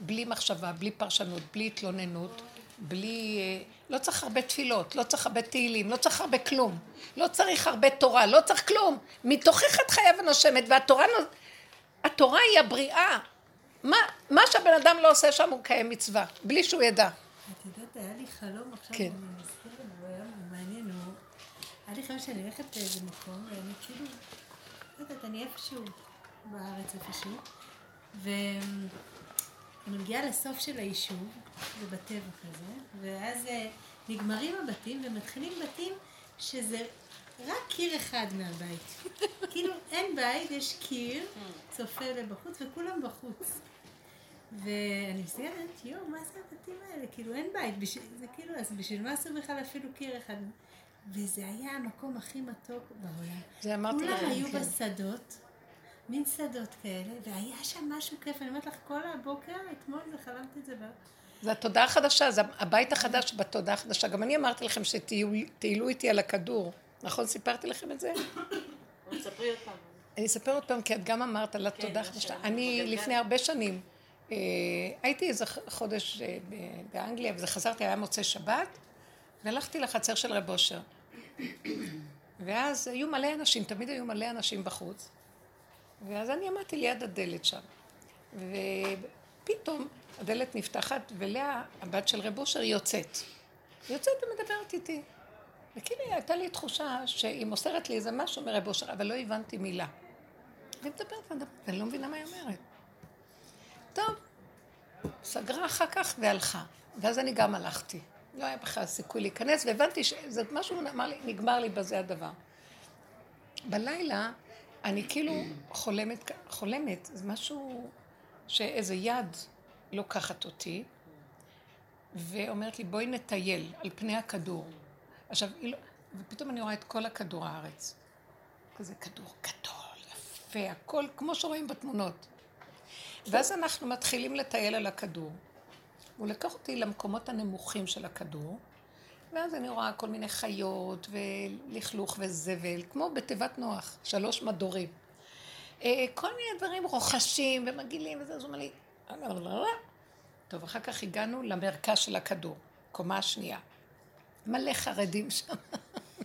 בלי מחשבה, בלי פרשנות, בלי התלוננות, בלי... אה, לא צריך הרבה תפילות, לא צריך הרבה תהילים, לא צריך הרבה כלום. לא צריך הרבה תורה, לא צריך כלום. מתוכך את חיה ונושמת, והתורה התורה היא הבריאה. מה, מה שהבן אדם לא עושה שם הוא קיים מצווה, בלי שהוא ידע. את יודעת, היה לי חלום עכשיו, כן. אני מזכיר לנו, היה מעניין, הוא... היה לי חלום שאני הולכת לאיזה מקום, ואני כאילו, לא יודעת, אני איפשהו בארץ איפשהו, ו... אני מגיעה לסוף של היישוב, זה בטבע כזה, ואז אה, נגמרים הבתים ומתחילים בתים שזה רק קיר אחד מהבית. (laughs) כאילו אין בית, יש קיר, צופה לבחוץ, וכולם בחוץ. ואני מסתכלת, יואו, מה זה הבתים האלה? כאילו אין בית, בשביל, זה כאילו, אז בשביל מה עשו בכלל אפילו קיר אחד? וזה היה המקום הכי מתוק בעולם. זה אמרתי לכם, כולם היו כן. בשדות. מין שדות כאלה, והיה שם משהו כיף, אני אומרת לך, כל הבוקר, אתמול וחלמתי את זה. זה התודעה החדשה, זה הבית החדש בתודעה החדשה. גם אני אמרתי לכם שטיילו איתי על הכדור. נכון? סיפרתי לכם את זה? תספרי עוד פעם. אני אספר עוד פעם, כי את גם אמרת על התודעה החדשה. אני לפני הרבה שנים אה, הייתי איזה חודש אה, באנגליה, וזה חזרתי, היה מוצאי שבת, והלכתי לחצר של רב אושר. ואז היו מלא אנשים, תמיד היו מלא אנשים בחוץ. ואז אני עמדתי ליד הדלת שם. ופתאום הדלת נפתחת, ולאה, הבת של רב אושר, יוצאת. יוצאת ומדברת איתי. וכאילו הייתה לי תחושה שהיא מוסרת לי איזה משהו מרב אושר, אבל לא הבנתי מילה. והיא מדברת ואני לא מבינה מה היא אומרת. טוב, סגרה אחר כך והלכה. ואז אני גם הלכתי. לא היה בכלל סיכוי להיכנס, והבנתי שזה משהו, אמר לי, נגמר לי בזה הדבר. בלילה אני כאילו חולמת, חולמת, זה משהו שאיזה יד לוקחת אותי, ואומרת לי, בואי נטייל על פני הכדור. עכשיו, לא, ופתאום אני רואה את כל הכדור הארץ. כזה כדור גדול, יפה, הכל כמו שרואים בתמונות. ואז אנחנו מתחילים לטייל על הכדור. הוא לקח אותי למקומות הנמוכים של הכדור, ואז אני רואה כל מיני חיות ולכלוך וזבל, כמו בתיבת נוח, שלוש מדורים. אה, כל מיני דברים רוחשים ומגעילים וזה, אז הוא אומר לי, טוב, אחר כך הגענו למרכז של הכדור, קומה שנייה. מלא חרדים שם.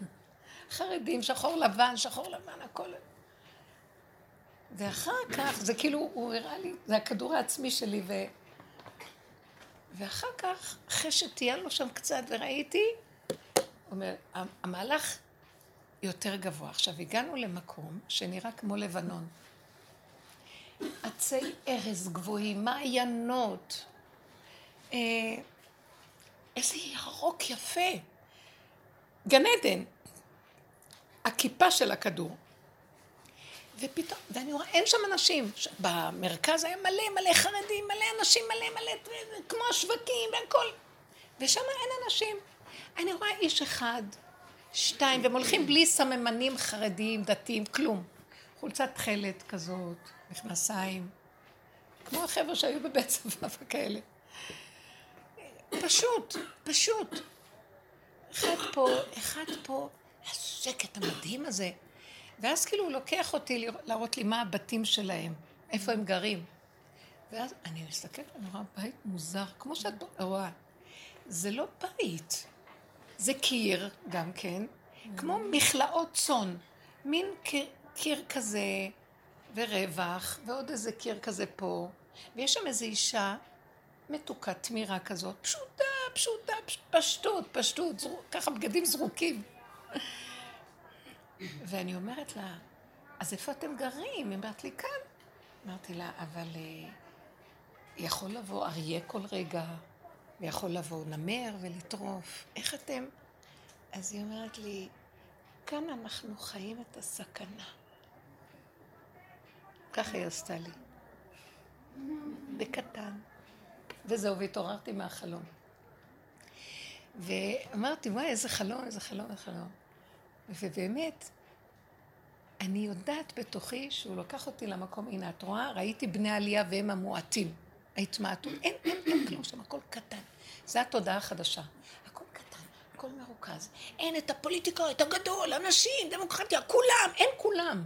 (laughs) חרדים, שחור לבן, שחור לבן, הכל. ואחר כך, זה כאילו, הוא הראה לי, זה הכדור העצמי שלי, ו... ואחר כך, אחרי שטיילנו שם קצת וראיתי, אומר, המהלך יותר גבוה. עכשיו, הגענו למקום שנראה כמו לבנון. עצי ארז גבוהים, מעיינות, אה, איזה ירוק יפה. גן עדן. הכיפה של הכדור. ופתאום, ואני רואה, אין שם אנשים. במרכז היה מלא מלא חרדים, מלא אנשים, מלא מלא, כמו השווקים והכל. ושם אין אנשים. אני רואה איש אחד, שתיים, והם הולכים בלי סממנים חרדיים, דתיים, כלום. חולצת תכלת כזאת, מכנסיים, כמו החבר'ה שהיו בבית צבא וכאלה. פשוט, פשוט. אחד פה, אחד פה, השקט המדהים הזה. ואז כאילו הוא לוקח אותי להראות לי מה הבתים שלהם, איפה הם גרים. ואז אני מסתכלת, אני רואה בית מוזר, כמו שאת רואה. זה לא בית, זה קיר גם כן, כמו מכלאות צאן, מין קיר, קיר כזה ורווח, ועוד איזה קיר כזה פה, ויש שם איזו אישה מתוקה, תמירה כזאת, פשוטה, פשוטה, פש- פשטות, פשטות, זרו, ככה בגדים זרוקים. ואני אומרת לה, אז איפה אתם גרים? היא אומרת לי, כאן. אמרתי לה, אבל אה, יכול לבוא אריה כל רגע, ויכול לבוא נמר ולטרוף. איך אתם? אז היא אומרת לי, כאן אנחנו חיים את הסכנה. ככה היא עשתה לי. בקטן. וזהו, והתעוררתי מהחלום. ואמרתי, וואי, איזה חלום, איזה חלום, איזה חלום. ובאמת, אני יודעת בתוכי שהוא לקח אותי למקום, הנה, את רואה? ראיתי בני עלייה והם המועטים. ההתמעטות, אין, אין, אין כלום שם, הכל קטן. זו התודעה החדשה. הכל קטן, הכל מרוכז. אין את הפוליטיקה, את הגדול, אנשים, דמוקרטיה, כולם, אין כולם.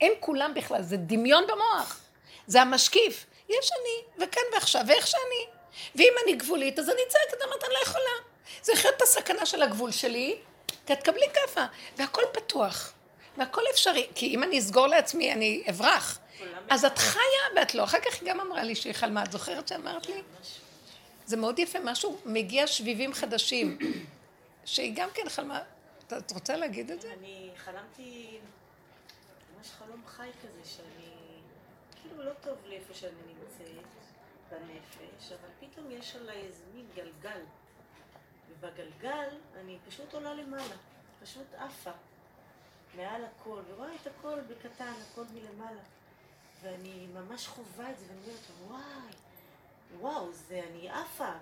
אין כולם בכלל, זה דמיון במוח. זה המשקיף. יש אני, וכאן ועכשיו, ואיך שאני. ואם אני גבולית, אז אני צועקת, אומרת, אני לא יכולה. זה לחיות את הסכנה של הגבול שלי, תקבלי כאפה, והכל פתוח, והכל אפשרי, כי אם אני אסגור לעצמי, אני אברח. אז את חיה ואת לא. אחר כך היא גם אמרה לי שהיא חלמה, את זוכרת שאמרת לי? זה מאוד יפה, משהו, מגיע שביבים חדשים, שהיא גם כן חלמה. את- רוצה להגיד את זה? אני חלמתי ממש חלום חי כזה, שאני... כאילו לא טוב לי איפה שאני נמצאת, בנפש, אבל פתאום יש עליי איזה מין גלגל. ובגלגל אני פשוט עולה למעלה, פשוט עפה. מעל הכל, ורואה את הכל בקטן, הכל מלמעלה. ואני ממש חווה את זה, ואני אומרת, וואי, וואו, זה אני עפה.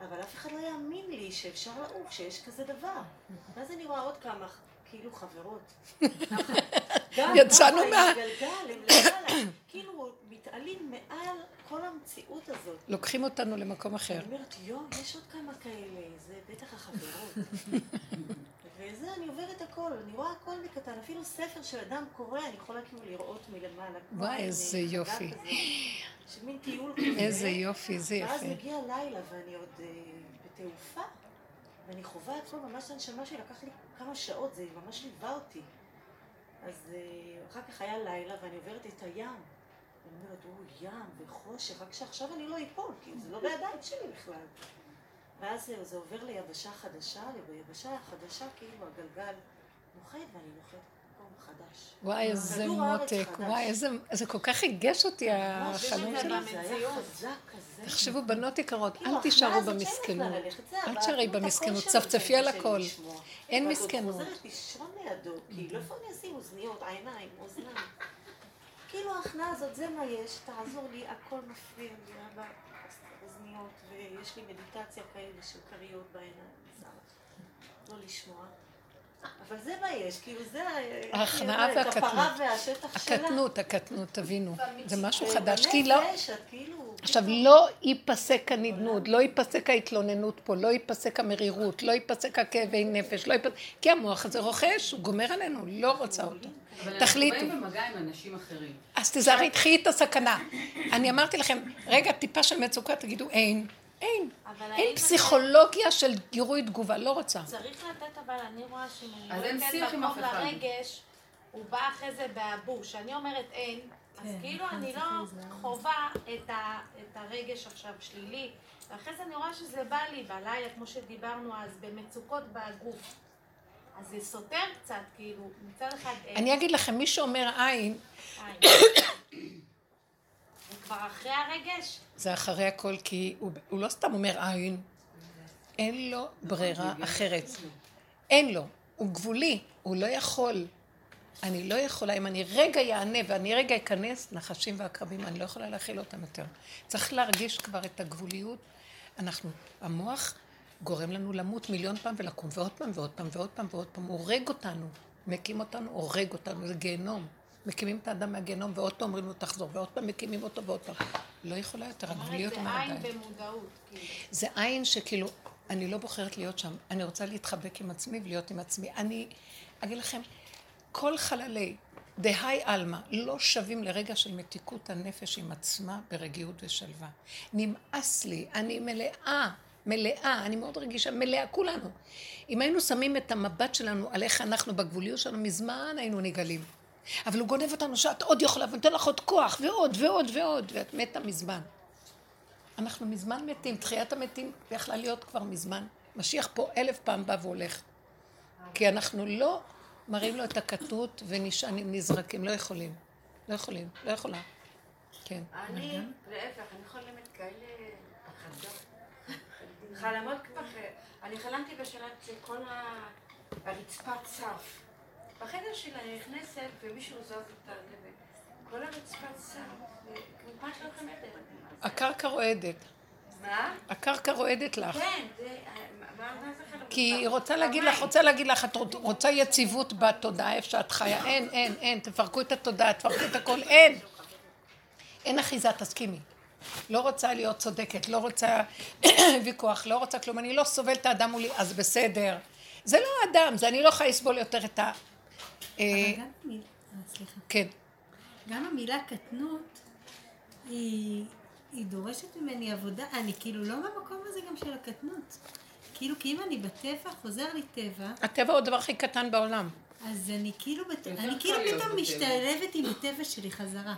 אבל אף אחד לא יאמין לי שאפשר לעוף, שיש כזה דבר. (laughs) ואז אני רואה עוד כמה, כאילו חברות. (laughs) גם יצאנו מה-. כאילו מתעלים מעל כל המציאות הזאת. לוקחים אותנו למקום אחר. אני אומרת, יואו, יש עוד כמה כאלה, זה בטח החברות. (laughs) וזה, אני עוברת הכל, אני רואה הכל מקטן, אפילו ספר של אדם קורא, אני יכולה כאילו לראות מלמעלה. וואי, איזה יופי. כזה, של מין טיול כזה. איזה יופי, זה ואז יפה. מגיע לילה ואני עוד אה, בתעופה, ואני חווה הכל ממש הנשמה שלי, לקח לי כמה שעות, זה ממש ליווה אותי. אז אה, אחר כך היה לילה ואני עוברת את הים. ואני אומרת, או, ים וחושך, רק שעכשיו אני לא אפול, כי זה לא בידיים שלי בכלל. ואז זה, זה עובר ליבשה חדשה, וביבשה החדשה כאילו הגלגל נוחת ואני נוחת חדש. וואי, איזה מותק. וואי, איזה, זה כל כך ריגש אותי ממש, החלום זה שלה. היה חזק כזה. תחשבו, בנות יקרות, כאילו, אל ההכנעה תישארו במסכנות. זה אל את הקול במסכנות, צפצפי זה על הכל. אין מסכנות. חוזרת לישון לידו, כאילו, איפה אני אשים אוזניות, עיניים, אוזניים? כאילו ההכנעה הזאת, זה מה יש, תעזור לי, הכל מפריע לי, אבא, אוזניות, ויש לי מדיטציה כאלה של כריות בעיניים, לא לשמוע. אבל זה מה יש, כאילו זה... ההכנעה את הפרה והקטנות. והשטח שלה. הקטנות, הקטנות, תבינו. (laughs) זה משהו חדש, כי לא... כאילו... עכשיו, לא ייפסק הנדנוד, לא ייפסק ההתלוננות פה, לא ייפסק המרירות, לא ייפסק הכאבי נפש, לא ייפסק... כי המוח הזה רוכש, הוא גומר עלינו, לא רוצה אותו. אבל אנחנו תחליטו. באים במגע עם אנשים אחרים. אז תיזהרי, קחי את הסכנה. אני אמרתי לכם, רגע, טיפה של מצוקה, תגידו, אין. אין. אין פסיכולוגיה של גירוי תגובה, לא רוצה. צריך לתת, אבל אני רואה שאם אז אני אין לא שיח אתן עם מקום אף אחד. לרגש, הוא בא אחרי זה באבוש. כשאני אומרת אין, אז כן, כאילו נכון, אני לא. חווה את הרגש עכשיו שלילי, ואחרי זה אני רואה שזה בא לי בלילה, כמו שדיברנו אז, במצוקות בגוף. אז זה סותר קצת, כאילו, מצד אחד אין. אני אגיד לכם, מי שאומר עין, אין. זה (coughs) כבר אחרי הרגש? זה אחרי הכל, כי הוא, הוא לא סתם אומר עין, אין לו ברירה אחרת. אין לו. הוא גבולי, הוא לא יכול. אני לא יכולה, אם אני רגע יענה ואני רגע אכנס, נחשים ועקרבים, אני לא יכולה להכיל אותם יותר. צריך להרגיש כבר את הגבוליות. אנחנו, המוח גורם לנו למות מיליון פעם ולקום, ועוד פעם ועוד פעם ועוד פעם ועוד פעם, הוא הורג אותנו, מקים אותנו, הורג אותנו, זה גיהנום. מקימים את האדם מהגיהנום ועוד פעם אומרים לו תחזור, ועוד פעם מקימים אותו ועוד פעם. לא יכולה יותר, הגבוליות זה אומרת עין. במודעות, כאילו. זה עין שכאילו, אני לא בוחרת להיות שם, אני רוצה להתחבק עם עצמי ולהיות עם עצמי. אני אגיד לכם, כל חללי דהי עלמא לא שווים לרגע של מתיקות הנפש עם עצמה ברגיעות ושלווה. נמאס לי, אני מלאה, מלאה, אני מאוד רגישה, מלאה, כולנו. אם היינו שמים את המבט שלנו על איך אנחנו בגבוליות שלנו, מזמן היינו נגלים. אבל הוא גונב אותנו שאת עוד יכולה ונותן לך עוד כוח ועוד ועוד ועוד, ואת מתה מזמן. אנחנו מזמן מתים, תחיית המתים יכלה להיות כבר מזמן. משיח פה אלף פעם בא והולך. כי אנחנו לא מראים לו את הקטנות ונשענים, נזרקים, לא יכולים. לא יכולים, לא יכולה. כן. אני, להפך, אני חולמת כאלה. חלומות כבר, אני חלמתי בשלב שכל הרצפה צף. בחדר שלי אני נכנסת ומישהו זז את הלבן. כל הרצפה צף, וכמעט לא חמדת. הקרקע רועדת. מה? הקרקע רועדת לך. כן, זה... כי היא רוצה להגיד לך, רוצה להגיד לך, את רוצה יציבות בתודעה איפה שאת חיה. אין, אין, אין, תפרקו את התודעה, תפרקו את הכל, אין. אין אחיזה, תסכימי. לא רוצה להיות צודקת, לא רוצה (clears throat) ויכוח, לא רוצה כלום, אני לא סובלת את האדם מולי, אז בסדר. זה לא האדם, זה אני לא יכולה לסבול יותר את ה... אה, אבל גם המילה, אה, סליחה. כן. גם המילה קטנות, היא, היא דורשת ממני עבודה, אני כאילו לא במקום הזה גם של הקטנות. כאילו, כי אם אני בטבע, חוזר לי טבע, הטבע הוא הדבר הכי קטן בעולם. אז אני כאילו, בת... אני כאילו פתאום. משתלבת עם הטבע שלי חזרה.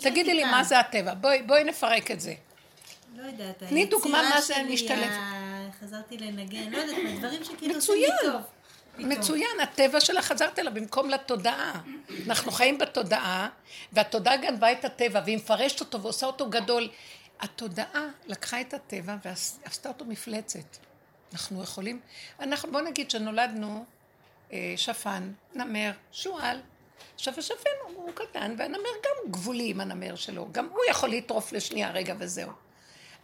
תגידי לי מה. זה הטבע, בואי, בואי נפרק את זה. לא יודעת, תני דוגמה מה זה. ה- חזרתי לנגן, לא יודעת מה, דברים שכאילו עושים. לי טוב. מצוין, הטבע שלה חזרת אליו במקום לתודעה. אנחנו חיים בתודעה, והתודעה גנבה את הטבע, והיא מפרשת אותו ועושה אותו גדול. התודעה לקחה את הטבע ועשתה אותו מפלצת. אנחנו יכולים, אנחנו, בוא נגיד שנולדנו אה, שפן, נמר, שועל. השפן הוא הוא קטן, והנמר גם גבולי עם הנמר שלו. גם הוא יכול לטרוף לשנייה רגע וזהו.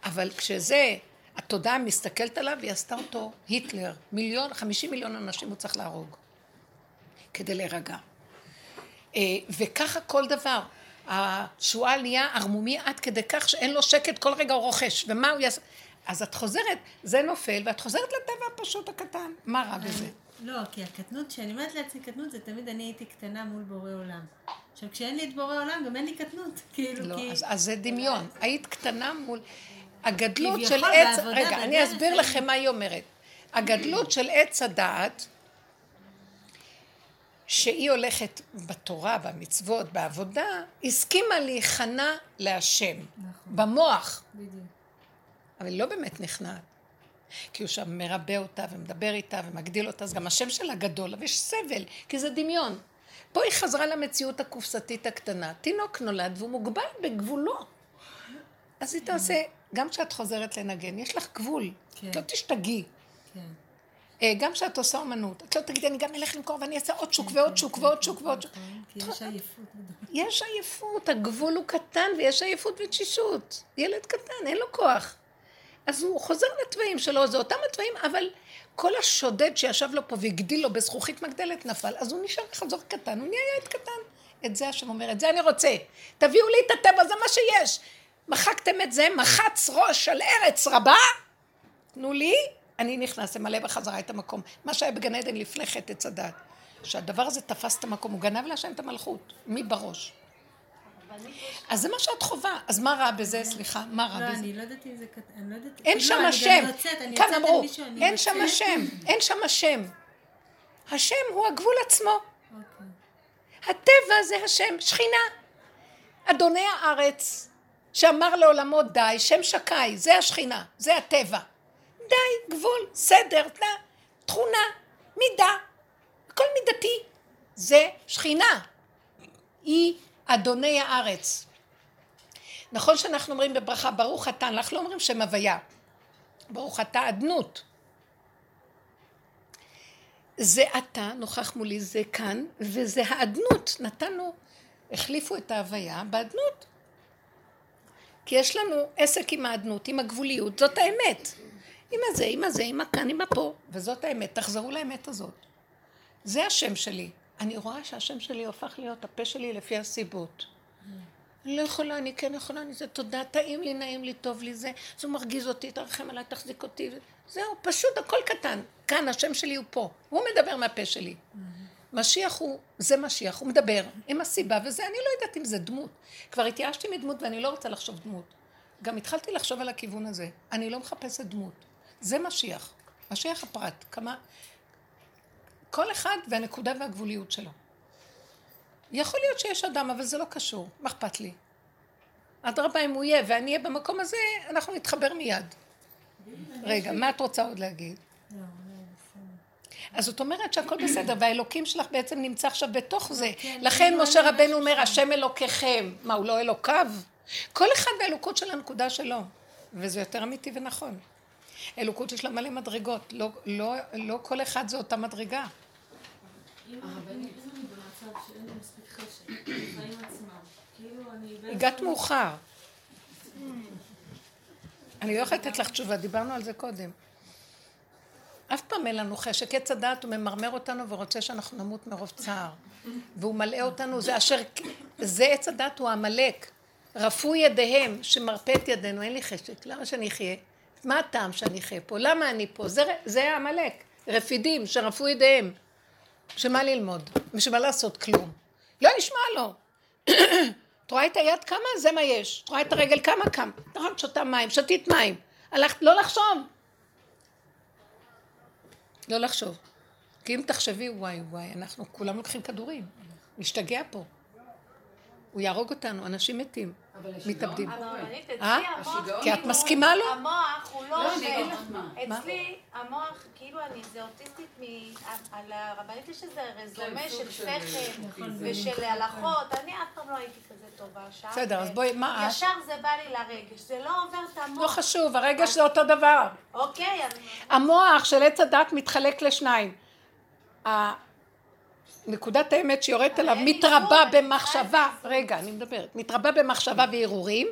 אבל כשזה, התודעה מסתכלת עליו, היא עשתה אותו היטלר. מיליון, חמישים מיליון אנשים הוא צריך להרוג. כדי להירגע. אה, וככה כל דבר. השועל נהיה ערמומי עד כדי כך שאין לו שקט, כל רגע הוא רוכש. ומה הוא יעשה? אז את חוזרת, זה נופל, ואת חוזרת לטבע הפשוט הקטן. מה רע בזה? לא, כי הקטנות, כשאני אומרת לעצמי קטנות, זה תמיד אני הייתי קטנה מול בורא עולם. עכשיו, כשאין לי את בורא עולם, גם אין לי קטנות. (laughs) כאילו, לא, כי... אז, אז זה דמיון. היית קטנה מול... הגדלות של עץ... בעבודה, רגע, אני אסביר אין- לכם מה היא אומרת. הגדלות של עץ הדעת, שהיא הולכת בתורה, במצוות, בעבודה, הסכימה להיכנע להשם. נכון. במוח. בדיוק. אבל היא לא באמת נכנעת. כי הוא שם מרבה אותה ומדבר איתה ומגדיל אותה, אז גם השם שלה גדול, אבל יש סבל, כי זה דמיון. פה היא חזרה למציאות הקופסתית הקטנה. תינוק נולד והוא מוגבל בגבולו. אז היא תעשה, גם כשאת חוזרת לנגן, יש לך גבול. כן. את לא תשתגעי. כן. אה, גם כשאת עושה אומנות, את לא תגידי, אני גם אלך למכור ואני אעשה עוד שוק ועוד שוק ועוד שוק ועוד שוק. נכון, יש עייפות גדולה. יש עייפות, הגבול הוא קטן ויש עייפות ותשישות. ילד קטן, אין לו כוח. אז הוא חוזר לתוואים שלו, זה אותם התוואים, אבל כל השודד שישב לו פה והגדיל לו בזכוכית מגדלת נפל, אז הוא נשאר חזור קטן, הוא נהיה ילד קטן. את זה השם אומר, את זה אני רוצה. תביאו לי את הטבע, זה מה שיש. מחקתם את זה, מחץ ראש על ארץ רבה, תנו לי, אני נכנס למלא בחזרה את המקום. מה שהיה בגן עדן לפני חטא עץ הדת. שהדבר הזה תפס את המקום, הוא גנב להשם את המלכות, מי בראש. אז זה מה שאת חווה, אז מה רע בזה, סליחה, מה רע לא, בזה? אני לא יודעת אם זה קטן, אני לא יודעת... אין כאילו, שם השם, כאן אמרו, אין שם. השם, אין שם השם. השם הוא הגבול עצמו, אוקיי. הטבע זה השם, שכינה. אדוני הארץ, שאמר לעולמו די, שם שקי, זה השכינה, זה הטבע. די, גבול, סדר, תנא, תכונה, מידה, הכל מידתי. זה שכינה. היא אדוני הארץ. נכון שאנחנו אומרים בברכה, ברוך אתה, אנחנו לא אומרים שם הוויה. ברוך אתה אדנות. זה אתה, נוכח מולי, זה כאן, וזה האדנות. נתנו, החליפו את ההוויה באדנות. כי יש לנו עסק עם האדנות, עם הגבוליות, זאת האמת. עם הזה, עם הזה, עם הכאן, עם הפה, וזאת האמת. תחזרו לאמת הזאת. זה השם שלי. אני רואה שהשם שלי הופך להיות הפה שלי לפי הסיבות. אני לא יכולה, אני כן יכולה, אני זה תודה, טעים לי, נעים לי, טוב לי זה, זה מרגיז אותי, תרחם עליי, תחזיק אותי, זהו, פשוט הכל קטן. כאן, השם שלי הוא פה, הוא מדבר מהפה שלי. משיח הוא, זה משיח, הוא מדבר עם הסיבה, וזה, אני לא יודעת אם זה דמות. כבר התייאשתי מדמות ואני לא רוצה לחשוב דמות. גם התחלתי לחשוב על הכיוון הזה. אני לא מחפשת דמות. זה משיח. משיח הפרט. כמה... כל אחד והנקודה והגבוליות שלו. יכול להיות שיש אדם, אבל זה לא קשור. מה אכפת לי? אדרבה, אם הוא יהיה ואני אהיה במקום הזה, אנחנו נתחבר מיד. רגע, מה את רוצה עוד להגיד? לא, לא, בסדר. אז זאת אומרת שהכל בסדר, והאלוקים שלך בעצם נמצא עכשיו בתוך זה. כן, לכן כאילו משה רבנו אומר, שם. השם אלוקיכם. מה, הוא לא אלוקיו? כל אחד והאלוקות של הנקודה שלו. וזה יותר אמיתי ונכון. אלוקות יש לה מלא מדרגות, לא, לא, לא כל אחד זה אותה מדרגה. הגעת מאוחר. אני לא יכולה לתת לך תשובה, דיברנו על זה קודם. אף פעם אין לנו חשק. עץ הדעת הוא ממרמר אותנו ורוצה שאנחנו נמות מרוב צער. והוא מלאה אותנו, זה אשר... זה עץ הדעת הוא עמלק. רפו ידיהם שמרפה את ידינו, אין לי חשק, למה שאני אחיה? מה הטעם שאני אחיה פה? למה אני פה? זה, זה העמלק. רפידים שרפו ידיהם. שמה ללמוד? בשביל מה לעשות כלום? לא נשמע לו. (coughs) את רואה את היד כמה? זה מה יש. את רואה את הרגל כמה? כמה. נכון, שותה מים, שתית מים. הלכת, לא לחשוב. לא לחשוב. כי אם תחשבי, וואי וואי, אנחנו כולם לוקחים כדורים. נשתגע פה. הוא יהרוג אותנו, אנשים מתים, מתאבדים. אה? השיגעון כי את מסכימה לו? המוח הוא לא לא, אני מה. אצלי המוח, כאילו אני, זה אוטיסטית מ... על הרבנית יש איזה רזומה כן, של שכל נכון, ושל זה הלכות. אני אף פעם לא הייתי כזה טובה שם. בסדר, אז בואי, מה את? ישר זה בא לי לרגש, זה לא עובר את המוח. לא חשוב, הרגש זה אותו דבר. אוקיי, אז... המוח של עץ הדת מתחלק לשניים. נקודת האמת שיורדת עליו מתרבה במחשבה, רגע, אני מדברת, מתרבה במחשבה והרהורים,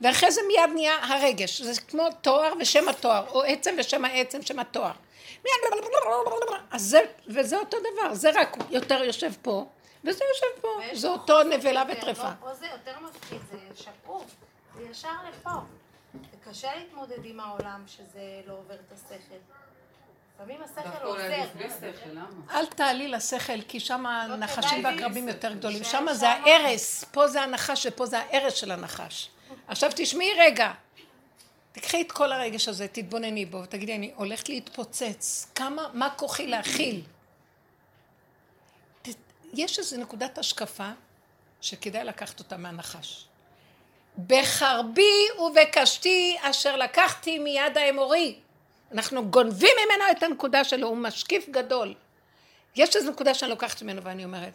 ואחרי זה מיד נהיה הרגש, זה כמו תואר ושם התואר, או עצם ושם העצם, שם התואר. מיד אז זה, וזה אותו דבר, זה רק יותר יושב פה, וזה יושב פה, זה אותו נבלה וטרפה. פה זה יותר מפחיד, זה שקוף, זה ישר לפה. זה קשה להתמודד עם העולם שזה לא עובר את השכל. לפעמים השכל עוזר. למה? אל תעלי לשכל, כי שם לא הנחשים והקרבים. יותר גדולים. שם זה ההרס, פה זה הנחש ופה זה ההרס של הנחש. עכשיו תשמעי רגע. תקחי את כל הרגש הזה, תתבונני בו, ותגידי, אני הולכת להתפוצץ. כמה, מה כוחי להכיל? יש איזו נקודת השקפה שכדאי לקחת אותה מהנחש. בחרבי ובקשתי אשר לקחתי מיד האמורי. אנחנו גונבים ממנו את הנקודה שלו, הוא משקיף גדול. יש איזו נקודה שאני לוקחת ממנו ואני אומרת,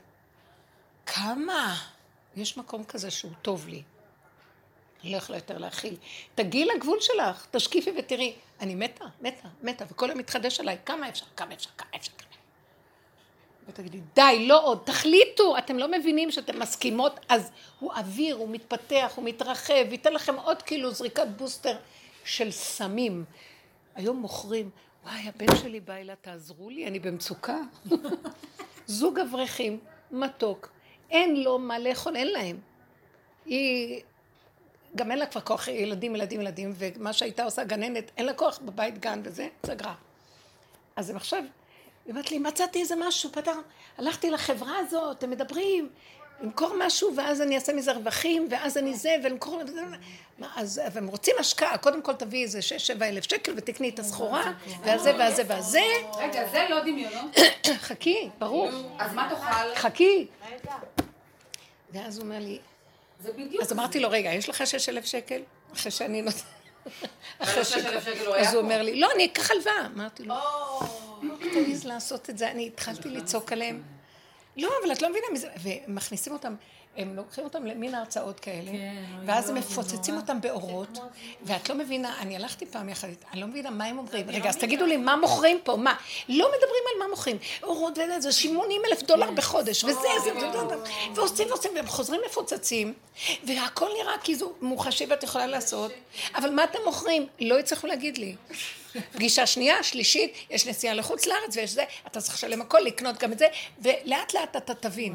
כמה? יש מקום כזה שהוא טוב לי. אני לא יכולה יותר להכיל. תגיעי לגבול שלך, תשקיפי ותראי. אני מתה, מתה, מתה, וכל היום מתחדש עליי, כמה אפשר, כמה אפשר, כמה אפשר. ותגידי, די, לא עוד, תחליטו, אתם לא מבינים שאתן מסכימות, אז הוא אוויר, הוא מתפתח, הוא מתרחב, ייתן לכם עוד כאילו זריקת בוסטר של סמים. היום מוכרים, וואי, הבן שלי בא אליי, תעזרו לי, אני במצוקה. (laughs) זוג אברכים, מתוק, אין לו מה לאכול, אין להם. היא, גם אין לה כבר כוח, ילדים, ילדים, ילדים, ומה שהייתה עושה גננת, אין לה כוח בבית גן וזה, סגרה. אז הם עכשיו, היא אומרת לי, מצאתי איזה משהו, פתר, הלכתי לחברה הזאת, הם מדברים, למכור משהו, ואז אני אעשה מזה רווחים, ואז אני זה, ולמכור... וזה, מה, אז הם רוצים השקעה, קודם כל תביאי איזה שש, שבע אלף שקל ותקני את הסחורה, והזה והזה והזה, רגע, זה לא דמיונות? חכי, ברור, אז מה תאכל? חכי. ואז הוא אומר לי, זה בדיוק אז אמרתי לו, רגע, יש לך שש אלף שקל? אחרי שאני נותנת... אחרי היה אז הוא. אומר לי, לא, אני אקח הלוואה. אמרתי לו, לא תעיז לעשות את זה, אני התחלתי לצעוק עליהם. לא, אבל את לא מבינה מזה, ומכניסים אותם, הם לוקחים אותם למין הרצאות כאלה, ואז הם מפוצצים אותם באורות, ואת לא מבינה, אני הלכתי פעם יחד, אני לא מבינה מה הם אומרים. רגע, אז תגידו לי, מה מוכרים פה? מה? לא מדברים על מה מוכרים. אורות וזה, זה 80 אלף דולר בחודש, וזה, זה, ועושים ועושים, והם חוזרים מפוצצים, והכל נראה כאילו מוחשי ואת יכולה לעשות, אבל מה אתם מוכרים? לא הצליחו להגיד לי. פגישה שנייה, שלישית, יש נסיעה לחוץ לארץ ויש זה, אתה צריך לשלם הכל, לקנות גם את זה, ולאט לאט אתה תבין.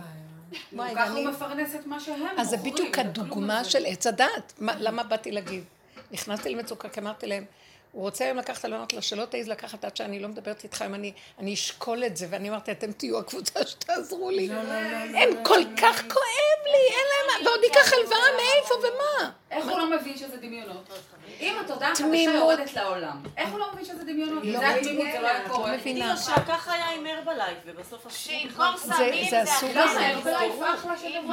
וואי, ככה הוא מפרנס את מה שהם מוכרים. אז זה בדיוק הדוגמה. של עץ הדת. מה- למה באתי להגיד? נכנסתי למצוקה, כי אמרתי להם, הוא רוצה היום לקחת, אני אומרת לו, שלא תעז לקחת עד שאני לא מדברת איתך, אם אני, אני אשקול את זה, ואני אמרתי, אתם תהיו הקבוצה שתעזרו לי. הם כל כך כואב לי, אין להם, ועוד ייקח הלוואה מאיפה ומה? איך הוא לא מבין שזה דמיונות? אם התודעה החדשה. יורדת לעולם, איך הוא לא מבין שזה דמיונות? לא זה התמימות, זה לא היה קורה. לא מבינה. ככה היה עם הרבלייף, ובסוף שימכור זה- סמים זה הכי. טוב. הרבלייף אחלה של. ימכור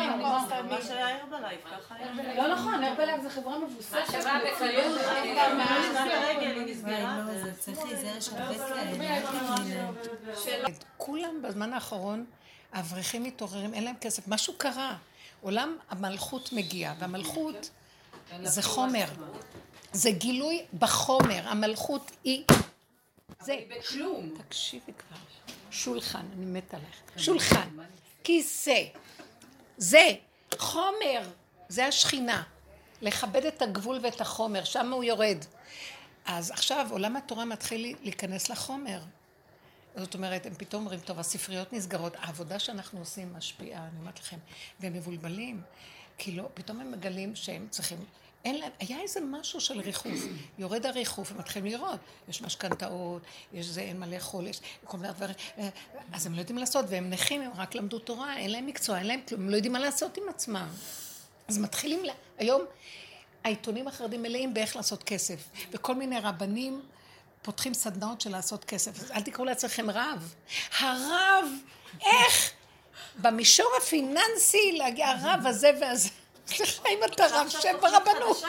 מה. שהיה הרבלייף, ככה היה. לא נכון, הרבלייף זה חברה מבוססת. מחשבה בקלות. היא נסגרה. לא, צריך להיזהר, כאלה. אל תגידי. כולם בזמן האחרון, האברכים מתעוררים, אין להם כסף, משהו קרה. עולם המלכות מגיע, והמלכות זה חומר. זה גילוי בחומר, המלכות היא... זה, היא בכלום. תקשיבי כבר, שולחן, אני מתה עליך. שולחן, כיסא, זה, חומר, זה השכינה. לכבד את הגבול ואת החומר, שם הוא יורד. אז עכשיו עולם התורה מתחיל להיכנס לחומר. זאת אומרת, הם פתאום אומרים, טוב, הספריות נסגרות, העבודה שאנחנו עושים משפיעה, אני אומרת לכם, והם מבולבלים, כי לא, פתאום הם מגלים שהם צריכים, אין להם, היה איזה משהו של ריחוף, יורד הריחוף, הם מתחילים לראות, יש משכנתאות, יש זה, אין מה לאכול, יש כל מיני דברים, אז הם לא יודעים לעשות, והם נכים, הם רק למדו תורה, אין להם מקצוע, אין להם כלום, הם לא יודעים מה לעשות עם עצמם. אז מתחילים, לה... היום העיתונים החרדים מלאים באיך לעשות כסף, וכל מיני רבנים פותחים סדנאות של לעשות כסף, אז אל תקראו לעצמכם רב. הרב, איך במישור הפיננסי הרב הזה והזה. סליחה, אם אתה רב, שב ברבנות.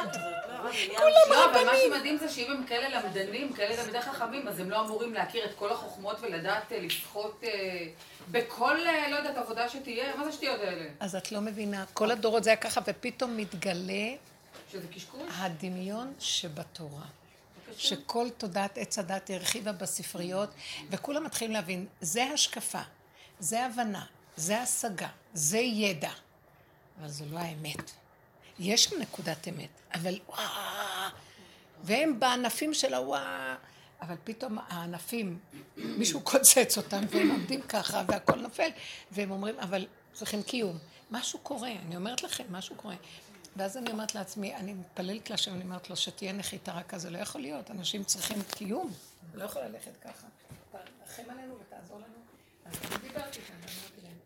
לא, אבל מה שמדהים זה שאם הם כאלה למדנים, כאלה למדי חכמים, אז הם לא אמורים להכיר את כל החוכמות ולדעת אה, לשחות אה, בכל, אה, לא יודעת, עבודה שתהיה. מה זה השטויות האלה? אז את לא מבינה, כל הדורות זה היה ככה, ופתאום מתגלה שזה קשקוש? הדמיון שבתורה. שכל תודעת עץ הדת הרחיבה בספריות, וכולם מתחילים להבין, זה השקפה, זה הבנה, זה השגה, זה ידע. אבל זו לא האמת. יש שם נקודת אמת, אבל וואו. ואז אני אומרת לעצמי, אני מתפללת להשם, אני אומרת לו, שתהיה נחיתה רכה, זה לא יכול להיות, אנשים צריכים קיום, לא יכול ללכת ככה. תרחם עלינו ותעזור לנו ואמרתי להם,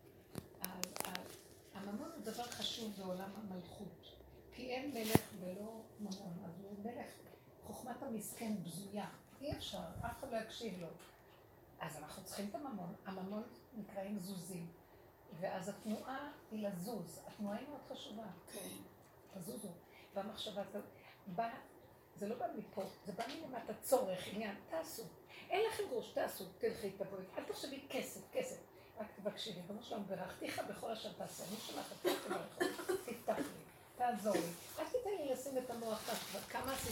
ה- ה- הממון הוא דבר חשוב בעולם המלכות, כי אין מלך ולא ממון, אז הוא מלך, חוכמת המסכן בזויה, אי אפשר, אף אחד לא יקשיב לו. אז אנחנו צריכים את הממון, הממון נקראים זוזים, ואז התנועה היא לזוז, התנועה היא מאוד חשובה. כן. תזוזו. והמחשבה הזאת, בא, זה לא בא מפה, זה בא מלמטה צורך, עניין, תעשו. אין לכם גרוש, תעשו, תלכי, תבואי, אל תחשבי כסף, כסף. רק תבקשי לי, ריבונו שלום, ברכתיך בכל אשר תעשה. אני שומעת תברך אותי, תפתח לי, תעזור לי. אל תיתן לי לשים את המוח כמה עשיתי